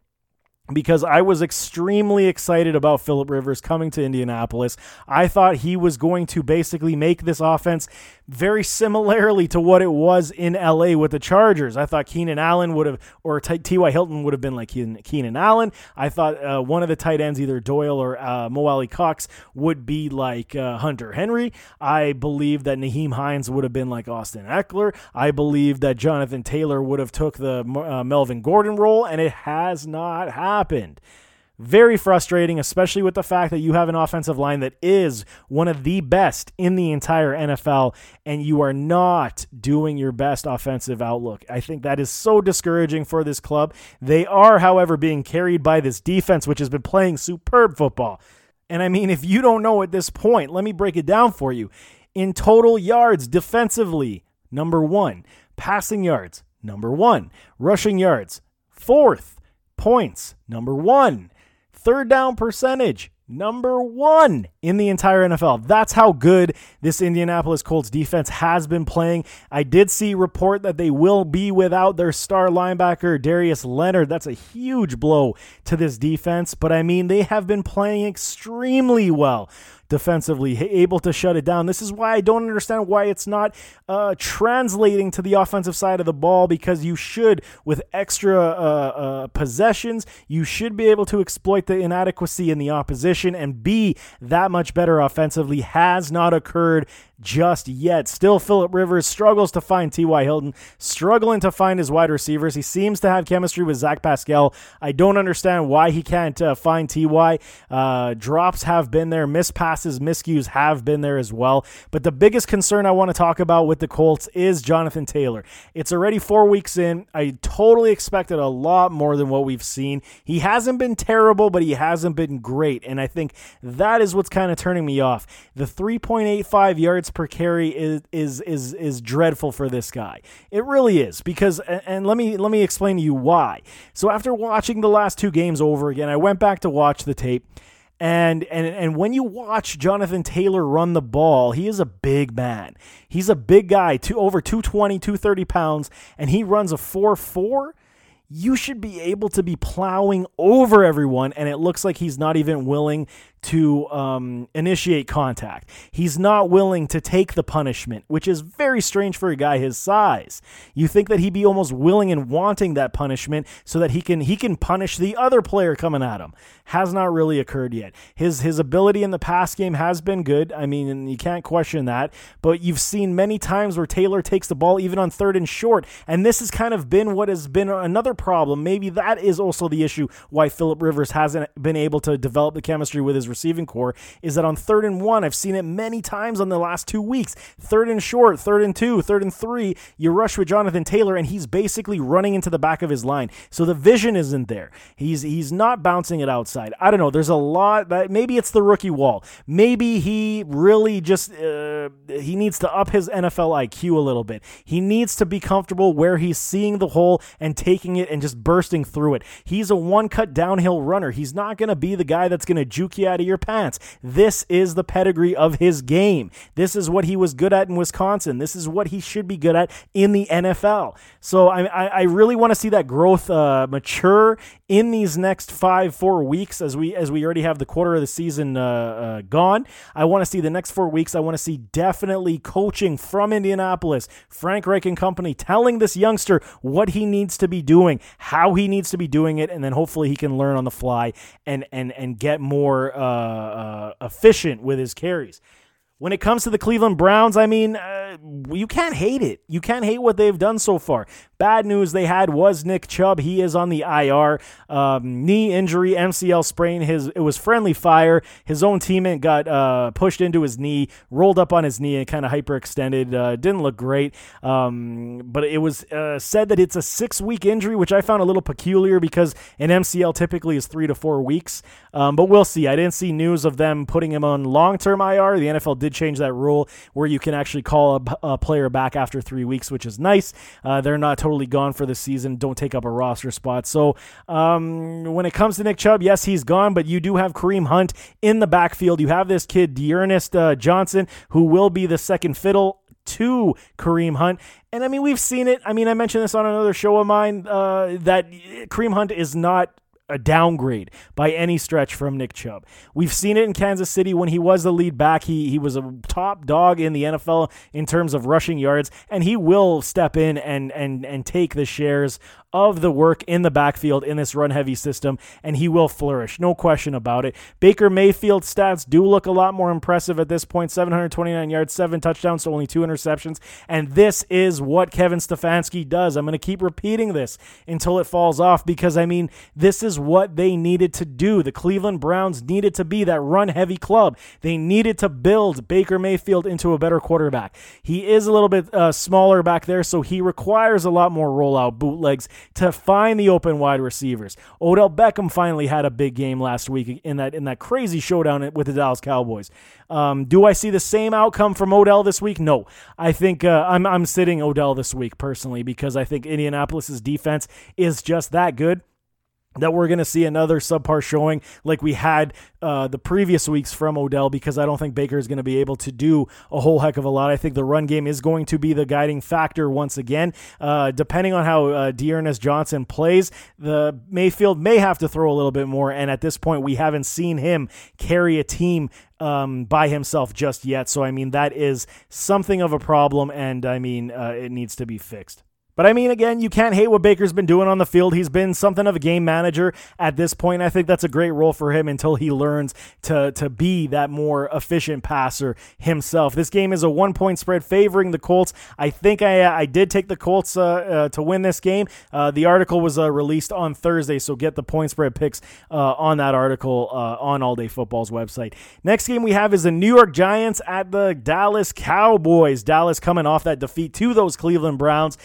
because I was extremely excited about Philip Rivers coming to Indianapolis. I thought he was going to basically make this offense very similarly to what it was in LA with the Chargers. I thought Keenan Allen would have, or T.Y. Hilton would have been like Keenan Allen. I thought uh, one of the tight ends, either Doyle or uh, Mo Alie-Cox, would be like uh, Hunter Henry. I believe that Nyheim Hines would have been like Austin Ekeler. I believe that Jonathan Taylor would have took the uh, Melvin Gordon role, and it has not happened. Very frustrating, especially with the fact that you have an offensive line that is one of the best in the entire NFL, and you are not doing your best offensive outlook. I think that is so discouraging for this club. They are, however, being carried by this defense, which has been playing superb football. And I mean, if you don't know at this point, let me break it down for you. In total yards defensively, number one. Passing yards, number one. Rushing yards, fourth. Points, number one third down percentage, number one in the entire NFL. That's how good this Indianapolis Colts defense has been playing. I did see report that they will be without their star linebacker Darius Leonard. That's a huge blow to this defense, but I mean they have been playing extremely well defensively, able to shut it down. This is why I don't understand why it's not uh, translating to the offensive side of the ball because you should, with extra uh, uh, possessions, you should be able to exploit the inadequacy in the opposition and be that much better offensively. Has not occurred just yet. Still, Philip Rivers struggles to find T.Y. Hilton, struggling to find his wide receivers. He seems to have chemistry with Zach Pascal. I don't understand why he can't uh, find T.Y. Uh, drops have been there, missed passes, miscues have been there as well. But the biggest concern I want to talk about with the Colts is Jonathan Taylor. It's already four weeks in. I totally expected a lot more than what we've seen. He hasn't been terrible, but he hasn't been great. And I think that is what's kind of turning me off. The 3.85 yards yards per carry is is is is dreadful for this guy. It really is because and let me let me explain to you why. So after watching the last two games over again, I went back to watch the tape. And and and when you watch Jonathan Taylor run the ball, he is a big man. He's a big guy, two over 220, 230 pounds, and he runs a 4-4 you should be able to be plowing over everyone. And it looks like he's not even willing to um, initiate contact. He's not willing to take the punishment, which is very strange for a guy his size. You think that he'd be almost willing and wanting that punishment so that he can he can punish the other player coming at him. Has not really occurred yet. His his ability in the pass game has been good. I mean, you can't question that. But you've seen many times where Taylor takes the ball even on third and short, and this has kind of been what has been another problem. Maybe that is also the issue why Philip Rivers hasn't been able to develop the chemistry with his receiving core is that on third and one, I've seen it many times on the last two weeks. Third and short, third and two, third and three, you rush with Jonathan Taylor, and he's basically running into the back of his line. So the vision isn't there. He's he's not bouncing it outside. I don't know. There's a lot that maybe it's the rookie wall. Maybe he really just uh, he needs to up his NFL IQ a little bit. He needs to be comfortable where he's seeing the hole and taking it and just bursting through it. He's a one cut downhill runner. He's not going to be the guy that's going to juke you out of your pants. This is the pedigree of his game. This is what he was good at in Wisconsin. This is what he should be good at in the NFL. So I, I, I really want to see that growth uh, mature in these next five, four weeks as we as we already have the quarter of the season uh, uh, gone. I want to see the next four weeks. I want to see definitely coaching from Indianapolis, Frank Reich and company, telling this youngster what he needs to be doing, how he needs to be doing it, and then hopefully he can learn on the fly and and and get more uh, uh, efficient with his carries. When it comes to the Cleveland Browns, I mean, uh, you can't hate it. You can't hate what they've done so far. Bad news they had was Nick Chubb. He is on the IR. Um, knee injury, MCL sprain. His it was friendly fire. His own teammate got uh, pushed into his knee, rolled up on his knee, and kind of hyperextended. Uh, didn't look great. Um, but it was uh, said that it's a six week injury, which I found a little peculiar because an MCL typically is three to four weeks. Um, but we'll see. I didn't see news of them putting him on long term IR. The NFL did change that rule where you can actually call a, a player back after three weeks, which is nice. Uh, they're not totally gone for the season, don't take up a roster spot. So um, when it comes to Nick Chubb, yes, he's gone, but you do have Kareem Hunt in the backfield. You have this kid, D'Ernest uh, Johnson, who will be the second fiddle to Kareem Hunt. And I mean, we've seen it. I mean, I mentioned this on another show of mine uh, that Kareem Hunt is not a downgrade by any stretch from Nick Chubb. We've seen it in Kansas City when he was the lead back. He he was a top dog in the NFL in terms of rushing yards, and he will step in and and and take the shares of the work in the backfield in this run heavy system, and he will flourish. No question about it. Baker Mayfield's stats do look a lot more impressive at this point 729 yards, seven touchdowns to only two interceptions. And this is what Kevin Stefanski does. I'm going to keep repeating this until it falls off because, I mean, this is what they needed to do. The Cleveland Browns needed to be that run heavy club. They needed to build Baker Mayfield into a better quarterback. He is a little bit uh, smaller back there, so he requires a lot more rollout bootlegs to find the open wide receivers. Odell Beckham finally had a big game last week in that in that crazy showdown with the Dallas Cowboys. Um, do I see the same outcome from Odell this week? No. I think uh, I'm I'm sitting Odell this week personally because I think Indianapolis's defense is just that good that we're going to see another subpar showing like we had uh, the previous weeks from Odell because I don't think Baker is going to be able to do a whole heck of a lot. I think the run game is going to be the guiding factor once again. Uh, depending on how uh, D'Ernest Johnson plays, the Mayfield may have to throw a little bit more. And at this point, we haven't seen him carry a team um, by himself just yet. So I mean that is something of a problem, and I mean uh, it needs to be fixed. But I mean, again, you can't hate what Baker's been doing on the field. He's been something of a game manager at this point. I think that's a great role for him until he learns to, to be that more efficient passer himself. This game is a one point spread favoring the Colts. I think I, I did take the Colts uh, uh, to win this game. Uh, the article was uh, released on Thursday, so get the point spread picks uh, on that article uh, on All Day Football's website. Next game we have is the New York Giants at the Dallas Cowboys. Dallas coming off that defeat to those Cleveland Browns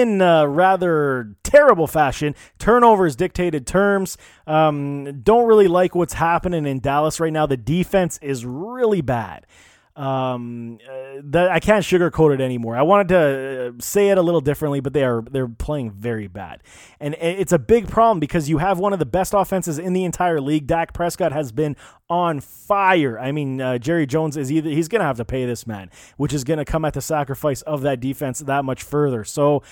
rather terrible fashion. Turnovers dictated terms. Um, don't really like what's happening in Dallas right now. The defense is really bad um, uh, that I can't sugarcoat it anymore. I wanted to uh, say it a little differently, but they are they're playing very bad, and it's a big problem because you have one of the best offenses in the entire league. Dak Prescott has been on fire. I mean, uh, Jerry Jones is either he's going to have to pay this man, which is going to come at the sacrifice of that defense that much further. So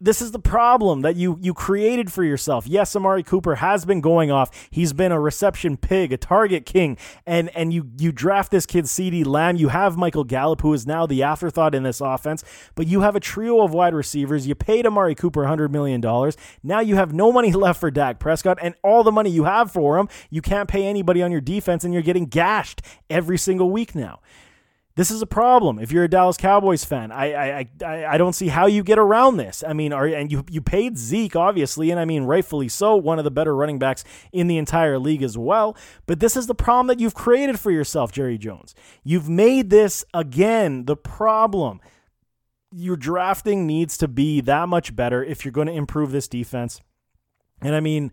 this is the problem that you you created for yourself. Yes, Amari Cooper has been going off. He's been a reception pig, a target king, and and you you draft this kid CeeDee Lamb. You have Michael Gallup, who is now the afterthought in this offense, but you have a trio of wide receivers. You paid Amari Cooper hundred million dollars. Now you have no money left for Dak Prescott, and all the money you have for him, you can't pay anybody on your defense, and you're getting gashed every single week now. This is a problem. If you're a Dallas Cowboys fan, I I I, I don't see how you get around this. I mean, are and you you paid Zeke obviously, and I mean rightfully so, one of the better running backs in the entire league as well. But this is the problem that you've created for yourself, Jerry Jones. You've made this again the problem. Your drafting needs to be that much better if you're going to improve this defense. And I mean,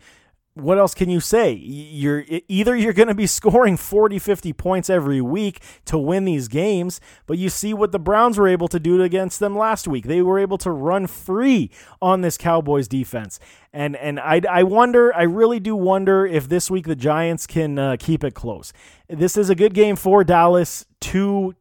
what else can you say? You're either you're going to be scoring 40, 50 points every week to win these games, but you see what the Browns were able to do against them last week. They were able to run free on this Cowboys defense. And and I, I wonder, I really do wonder if this week the Giants can uh, keep it close. This is a good game for Dallas to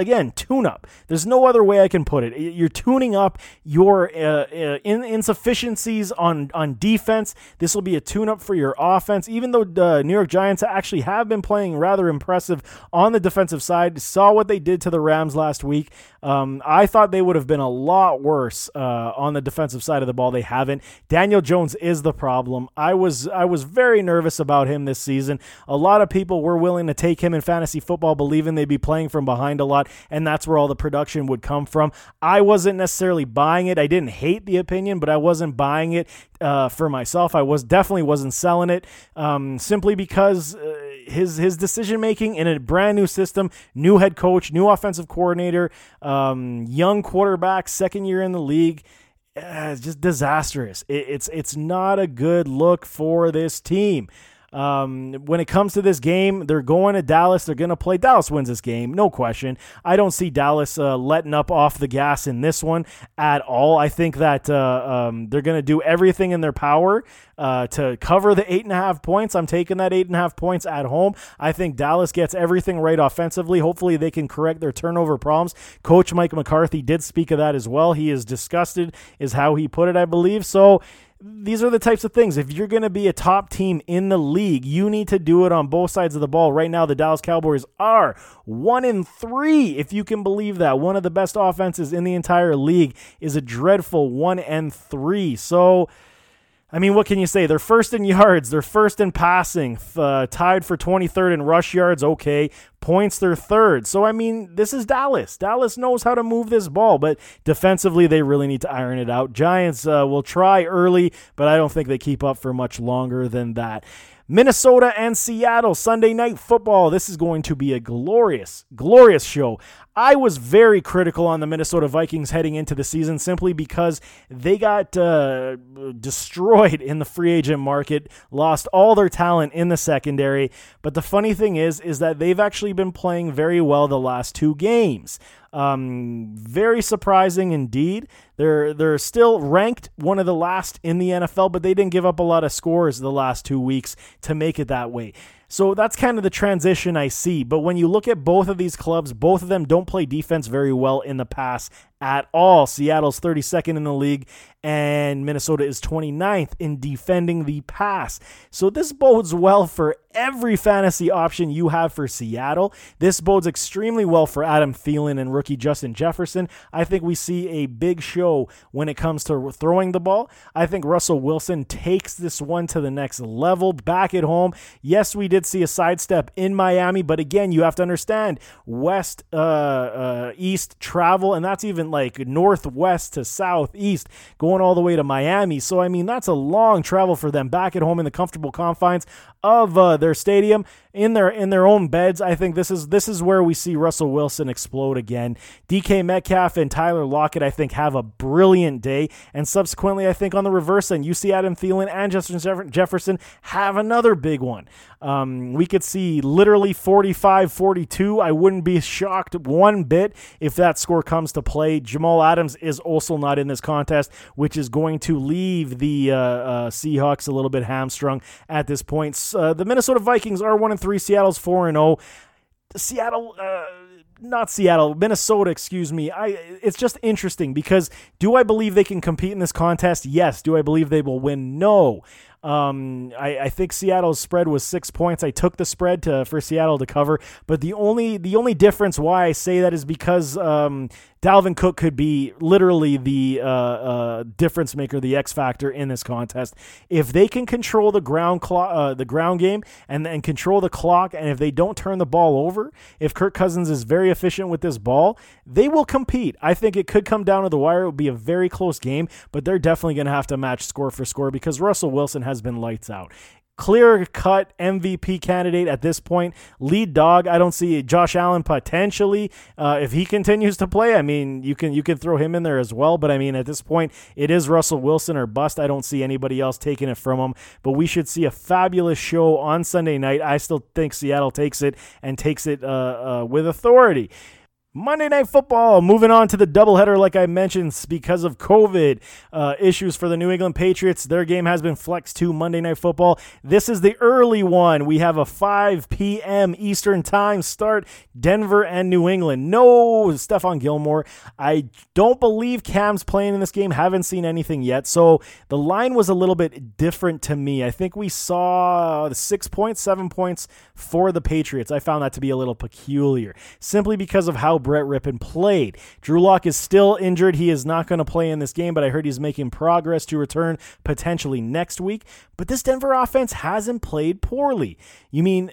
again, tune up. There's no other way I can put it. You're tuning up your uh, uh, insufficiencies on on defense. This will be a tune up for your offense. Even though the New York Giants actually have been playing rather impressive on the defensive side, saw what they did to the Rams last week. Um, I thought they would have been a lot worse uh, on the defensive side of the ball. They haven't. Daniel Jones is the problem. I was I was very nervous about him this season. A lot of people were willing to take him in fantasy football, believing they'd be playing from behind a lot and that's where all the production would come from. I wasn't necessarily buying it. I didn't hate the opinion, but I wasn't buying it uh, for myself. I was definitely wasn't selling it um, simply because uh, his his decision making in a brand new system, new head coach, new offensive coordinator, um, young quarterback, second year in the league. Uh, it's just disastrous. It, it's it's not a good look for this team. Um, when it comes to this game, they're going to Dallas. They're going to play. Dallas wins this game, no question. I don't see Dallas uh, letting up off the gas in this one at all. I think that uh, um, they're going to do everything in their power uh, to cover the eight and a half points. I'm taking that eight and a half points at home. I think Dallas gets everything right offensively. Hopefully, they can correct their turnover problems. Coach Mike McCarthy did speak of that as well. He is disgusted, is how he put it, I believe. So, these are the types of things. If you're going to be a top team in the league, you need to do it on both sides of the ball. Right now, the Dallas Cowboys are one in three, if you can believe that. One of the best offenses in the entire league is a dreadful one and three. So, I mean, what can you say? They're first in yards, they're first in passing, uh, tied for 23rd in rush yards. Okay, points they're third. So I mean, this is Dallas. Dallas knows how to move this ball, but defensively they really need to iron it out. Giants uh, will try early, but I don't think they keep up for much longer than that. Minnesota and Seattle Sunday night football. This is going to be a glorious, glorious show. I was very critical on the Minnesota Vikings heading into the season simply because they got uh, destroyed in the free agent market, lost all their talent in the secondary. But the funny thing is, is that they've actually been playing very well the last two games. Um, very surprising indeed. They're they're still ranked one of the last in the NFL, but they didn't give up a lot of scores the last two weeks to make it that way. So that's kind of the transition I see. But when you look at both of these clubs, both of them don't play defense very well in the pass at all. Seattle's 32nd in the league, and Minnesota is 29th in defending the pass. So this bodes well for every fantasy option you have for Seattle. This bodes extremely well for Adam Thielen and rookie Justin Jefferson. I think we see a big show when it comes to throwing the ball. I think Russell Wilson takes this one to the next level back at home. Yes, we did see a sidestep in Miami, but again, you have to understand west, uh, uh, east travel, and that's even like northwest to southeast, going all the way to Miami. So, I mean, that's a long travel for them back at home in the comfortable confines of uh, their stadium in their in their own beds. I think this is this is where we see Russell Wilson explode again. DK Metcalf and Tyler Lockett, I think, have a brilliant day, and subsequently, I think on the reverse end, you see Adam Thielen and Justin Jefferson have another big one. Um, we could see literally 45 42. I wouldn't be shocked one bit if that score comes to play. Jamal Adams is also not in this contest, which is going to leave the uh, uh, Seahawks a little bit hamstrung at this point. Uh, the Minnesota Vikings are 1 and 3, Seattle's 4 and 0. Seattle. Uh, not Seattle, Minnesota, excuse me. I it's just interesting because do I believe they can compete in this contest? Yes. Do I believe they will win? No. Um, I, I think Seattle's spread was six points. I took the spread to for Seattle to cover, but the only the only difference why I say that is because um, Dalvin Cook could be literally the uh, uh, difference maker, the X factor in this contest. If they can control the ground clock, uh, the ground game, and and control the clock, and if they don't turn the ball over, if Kirk Cousins is very efficient with this ball, they will compete. I think it could come down to the wire. It would be a very close game, but they're definitely going to have to match score for score because Russell Wilson has been lights out clear cut MVP candidate at this point. Lead dog. I don't see Josh Allen potentially uh, if he continues to play. I mean, you can you can throw him in there as well. But I mean, at this point, it is Russell Wilson or bust. I don't see anybody else taking it from him. But we should see a fabulous show on Sunday night. I still think Seattle takes it and takes it uh, uh, with authority. Monday Night Football. Moving on to the doubleheader, like I mentioned, because of COVID uh, issues for the New England Patriots, their game has been flexed to Monday Night Football. This is the early one. We have a 5 p.m. Eastern Time start. Denver and New England. No Stephon Gilmore. I don't believe Cam's playing in this game. Haven't seen anything yet. So the line was a little bit different to me. I think we saw the six points, seven points for the Patriots. I found that to be a little peculiar, simply because of how Brett Rypien played. Drew Lock is still injured. He is not going to play in this game, but I heard he's making progress to return potentially next week. But this Denver offense hasn't played poorly. You mean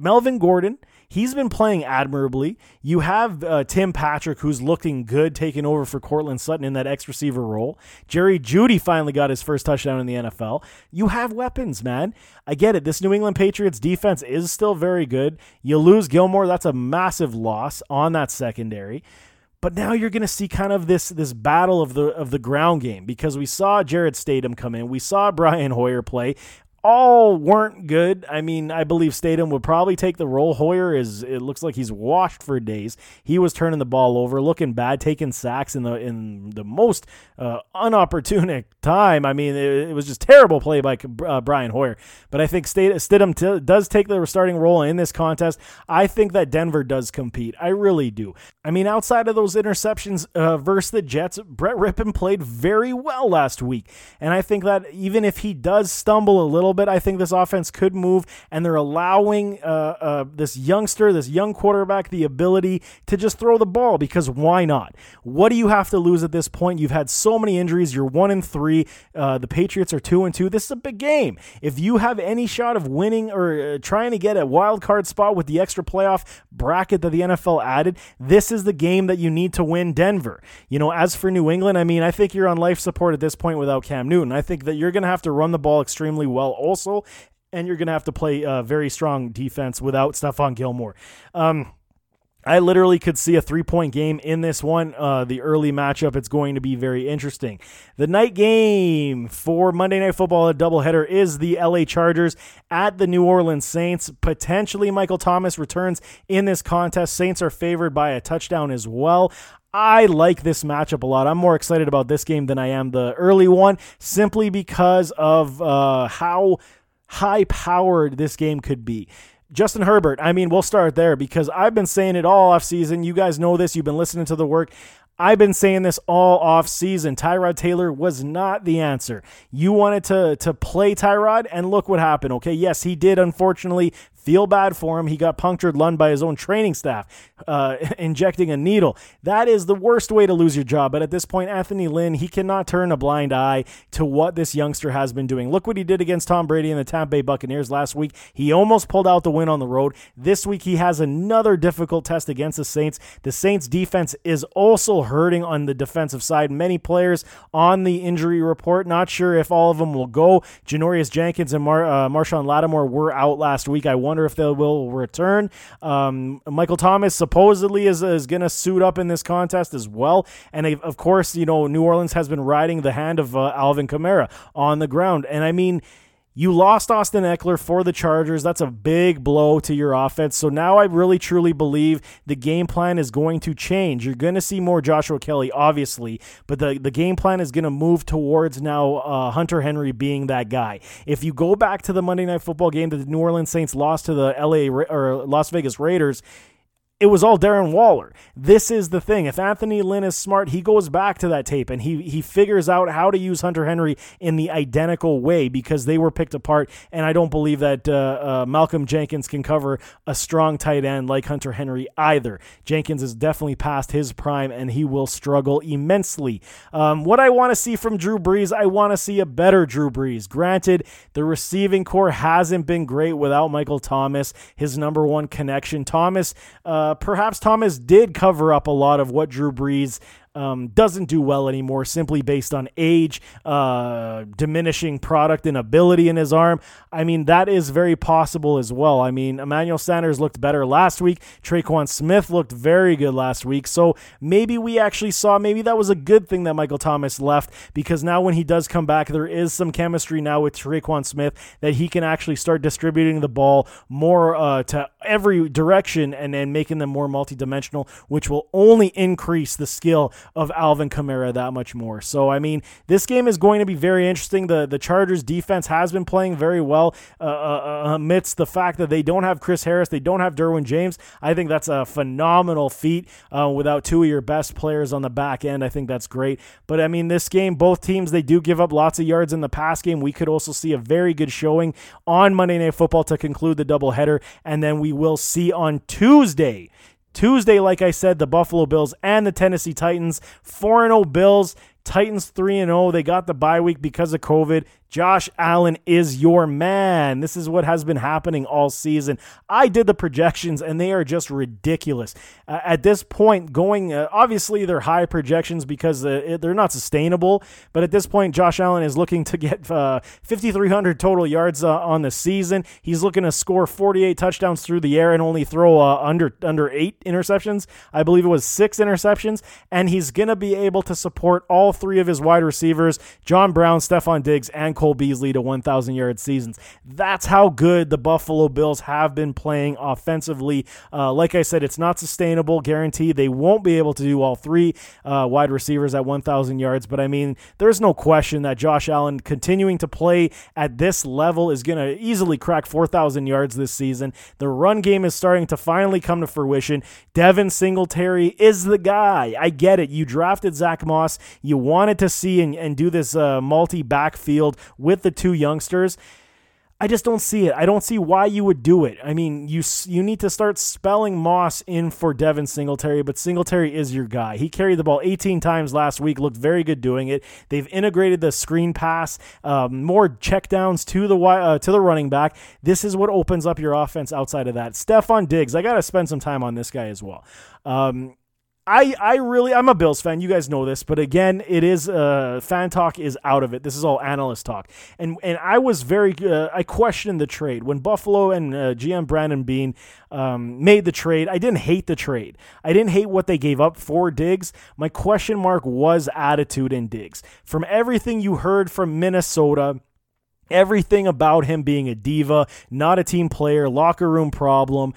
Melvin Gordon He's been playing admirably. You have uh, Tim Patrick, who's looking good, taking over for Courtland Sutton in that X receiver role. Jerry Jeudy finally got his first touchdown in the NFL. You have weapons, man. I get it. This New England Patriots defense is still very good. You lose Gilmore, that's a massive loss on that secondary. But now you're going to see kind of this this battle of the of the ground game because we saw Jarrett Stidham come in, we saw Brian Hoyer play all weren't good. I mean, I believe Stidham would probably take the role. Hoyer is it looks like he's washed for days. He was turning the ball over, looking bad, taking sacks in the in the most uh, unopportune time. I mean, it, it, was just terrible play by uh, Brian Hoyer. But I think Stidham t- does take the starting role in this contest. I think that Denver does compete. I really do. I mean, outside of those interceptions uh, versus the Jets, Brett Rypien played very well last week, and I think that even if he does stumble a little little bit. I think this offense could move, and they're allowing uh, uh, this youngster, this young quarterback, the ability to just throw the ball because why not? What do you have to lose at this point? You've had so many injuries. You're one and three. Uh, the Patriots are two and two. This is a big game. If you have any shot of winning or uh, trying to get a wild card spot with the extra playoff bracket that the NFL added, this is the game that you need to win Denver. You know, as for New England, I mean, I think you're on life support at this point without Cam Newton. I think that you're going to have to run the ball extremely well also, and you're going to have to play a very strong defense without Stephon Gilmore. Um, I literally could see a three point game in this one. Uh, the early matchup, it's going to be very interesting. The night game for Monday Night Football, a doubleheader, is the LA Chargers at the New Orleans Saints. Potentially, Michael Thomas returns in this contest. Saints are favored by a touchdown as well. I like this matchup a lot. I'm more excited about this game than I am the early one, simply because of uh, how high powered this game could be. Justin Herbert, I mean, we'll start there because I've been saying it all off season. You guys know this. You've been listening to the work. I've been saying this all off season. Tyrod Taylor was not the answer. You wanted to to play Tyrod, and look what happened. Okay, yes, he did unfortunately Feel bad for him. He got punctured lung by his own training staff, uh, injecting a needle. That is the worst way to lose your job. But at this point, Anthony Lynn, he cannot turn a blind eye to what this youngster has been doing. Look what he did against Tom Brady and the Tampa Bay Buccaneers last week. He almost pulled out the win on the road. This week, he has another difficult test against the Saints. The Saints defense is also hurting on the defensive side. Many players on the injury report. Not sure if all of them will go. Janoris Jenkins and Mar- uh, Marshon Lattimore were out last week. I wonder if they will return. Um, Michael Thomas supposedly is, is going to suit up in this contest as well. And of course, you know, New Orleans has been riding the hand of uh, Alvin Kamara on the ground. And I mean, you lost Austin Ekeler for the Chargers. That's a big blow to your offense. So now I really truly believe the game plan is going to change. You're going to see more Joshua Kelley, obviously, but the, the game plan is going to move towards now uh, Hunter Henry being that guy. If you go back to the Monday Night Football game that the New Orleans Saints lost to the LA or Las Vegas Raiders, it was all Darren Waller. This is the thing. If Anthony Lynn is smart, he goes back to that tape and he he figures out how to use Hunter Henry in the identical way because they were picked apart. And I don't believe that uh, uh, Malcolm Jenkins can cover a strong tight end like Hunter Henry either. Jenkins is definitely past his prime and he will struggle immensely. Um, what I want to see from Drew Brees, I want to see a better Drew Brees. Granted, the receiving core hasn't been great without Michael Thomas, his number one connection. Thomas. Uh, perhaps Thomas did cover up a lot of what Drew Brees um, doesn't do well anymore simply based on age, uh, diminishing product and ability in his arm. I mean, that is very possible as well. I mean, Emmanuel Sanders looked better last week. Tre'Quan Smith looked very good last week. So maybe we actually saw, maybe that was a good thing that Michael Thomas left because now when he does come back, there is some chemistry now with Tre'Quan Smith that he can actually start distributing the ball more uh, to every direction and then making them more multidimensional, which will only increase the skill of Alvin Kamara that much more. So I mean, this game is going to be very interesting. The the Chargers defense has been playing very well uh, uh, uh, amidst the fact that they don't have Chris Harris, they don't have Derwin James. I think that's a phenomenal feat uh, without two of your best players on the back end. I think that's great. But I mean, this game, both teams they do give up lots of yards in the pass game. We could also see a very good showing on Monday Night Football to conclude the doubleheader, and then we will see on Tuesday Tuesday, like I said, the Buffalo Bills and the Tennessee Titans. 4 0 Bills. Titans 3 0. They got the bye week because of COVID. Josh Allen is your man. This is what has been happening all season. I did the projections and they are just ridiculous. Uh, at this point, going, uh, obviously, they're high projections because uh, they're not sustainable. But at this point, Josh Allen is looking to get uh, 5,300 total yards uh, on the season. He's looking to score 48 touchdowns through the air and only throw uh, under, under eight interceptions. I believe it was six interceptions. And he's going to be able to support all three of his wide receivers, John Brown, Stefon Diggs, and Cole Beasley to 1,000 yard seasons. That's how good the Buffalo Bills have been playing offensively. Uh, like I said, it's not sustainable, guaranteed. They won't be able to do all three uh, wide receivers at 1,000 yards, but I mean, there's no question that Josh Allen continuing to play at this level is going to easily crack 4,000 yards this season. The run game is starting to finally come to fruition. Devin Singletary is the guy. I get it. You drafted Zach Moss. You wanted to see and, and do this uh, multi backfield with the two youngsters. I just don't see it. I don't see why you would do it. I mean, you you need to start spelling Moss in for Devin Singletary, but Singletary is your guy. He carried the ball 18 times last week, looked very good doing it. They've integrated the screen pass, um, more checkdowns to the uh, to the running back. This is what opens up your offense outside of that. Stefon Diggs, I got to spend some time on this guy as well. Um, I, I really I'm a Bills fan. You guys know this, but again, it is uh, fan talk is out of it. This is all analyst talk, and and I was very uh, I questioned the trade when Buffalo and uh, GM Brandon Beane um, made the trade. I didn't hate the trade. I didn't hate what they gave up for Diggs. My question mark was attitude in Diggs. From everything you heard from Minnesota everything about him being a diva, not a team player, locker room problem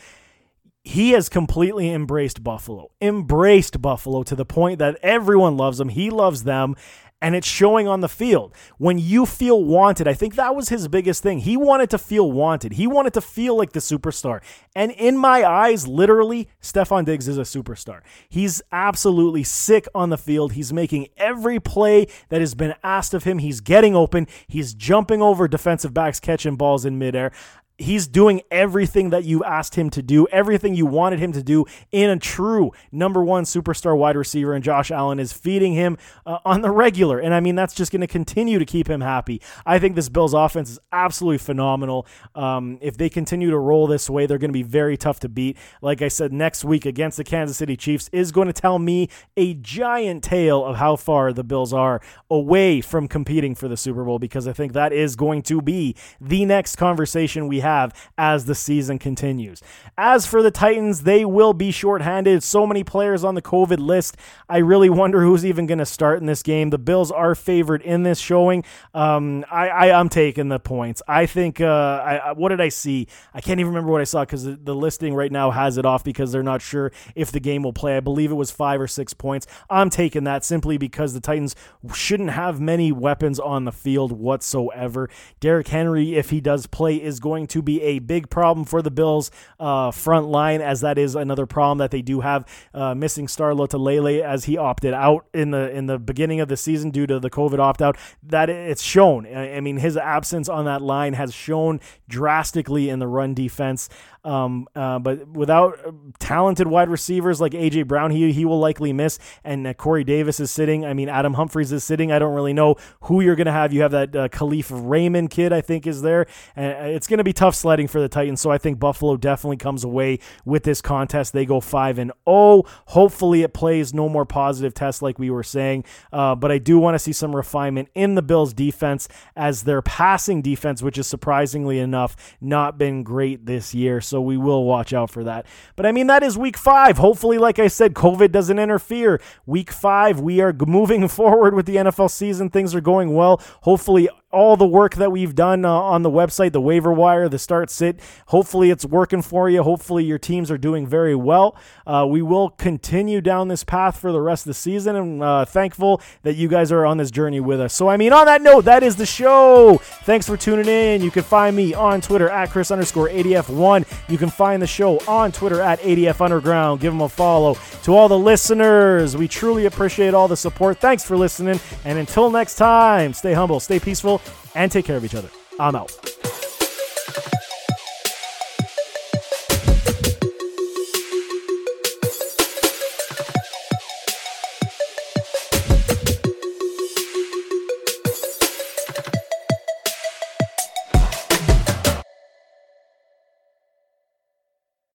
he has completely embraced Buffalo, embraced Buffalo to the point that everyone loves him. He loves them, and it's showing on the field. When you feel wanted, I think that was his biggest thing. He wanted to feel wanted, he wanted to feel like the superstar. And in my eyes, literally, Stefon Diggs is a superstar. He's absolutely sick on the field. He's making every play that has been asked of him. He's getting open, he's jumping over defensive backs, catching balls in midair he's doing everything that you asked him to do, everything you wanted him to do in a true number one superstar wide receiver. And Josh Allen is feeding him uh, on the regular. And I mean, that's just going to continue to keep him happy. I think this Bills offense is absolutely phenomenal. Um, if they continue to roll this way, they're going to be very tough to beat. Like I said, next week against the Kansas City Chiefs is going to tell me a giant tale of how far the Bills are away from competing for the Super Bowl because I think that is going to be the next conversation we have as the season continues. As for the Titans, they will be shorthanded. So many players on the COVID list. I really wonder who's even going to start in this game. The Bills are favored in this showing. Um, I, I am taking the points. I think. Uh, I, what did I see? I can't even remember what I saw because the, the listing right now has it off because they're not sure if the game will play. I believe it was five or six points. I'm taking that simply because the Titans shouldn't have many weapons on the field whatsoever. Derrick Henry, if he does play, is going to be a big problem for the Bills uh, front line, as that is another problem that they do have uh, missing Star Lotulelei as he opted out in the in the beginning of the season due to the COVID opt out. That it's shown. I mean, his absence on that line has shown drastically in the run defense. Um, uh, but without uh, talented wide receivers like AJ Brown, he he will likely miss. And uh, Corey Davis is sitting. I mean, Adam Humphries is sitting. I don't really know who you're going to have. You have that uh, Kalif Raymond kid, I think, is there. And uh, it's going to be tough sledding for the Titans. So I think Buffalo definitely comes away with this contest. They go five and zero. Oh. Hopefully, it plays no more positive tests like we were saying. Uh, but I do want to see some refinement in the Bills' defense as their passing defense, which is surprisingly enough not been great this year. So so we will watch out for that. But I mean, that is week five. Hopefully, like I said, COVID doesn't interfere. Week five, we are moving forward with the NFL season. Things are going well. Hopefully, all the work that we've done uh, on the website, the waiver wire, the start sit. Hopefully, it's working for you. Hopefully, your teams are doing very well. Uh, we will continue down this path for the rest of the season, and uh, thankful that you guys are on this journey with us. So, I mean, on that note, that is the show. Thanks for tuning in. You can find me on Twitter at Chris underscore ADF1. You can find the show on Twitter at ADF Underground. Give them a follow. To all the listeners, we truly appreciate all the support. Thanks for listening, and until next time, stay humble, stay peaceful and take care of each other. I'm out.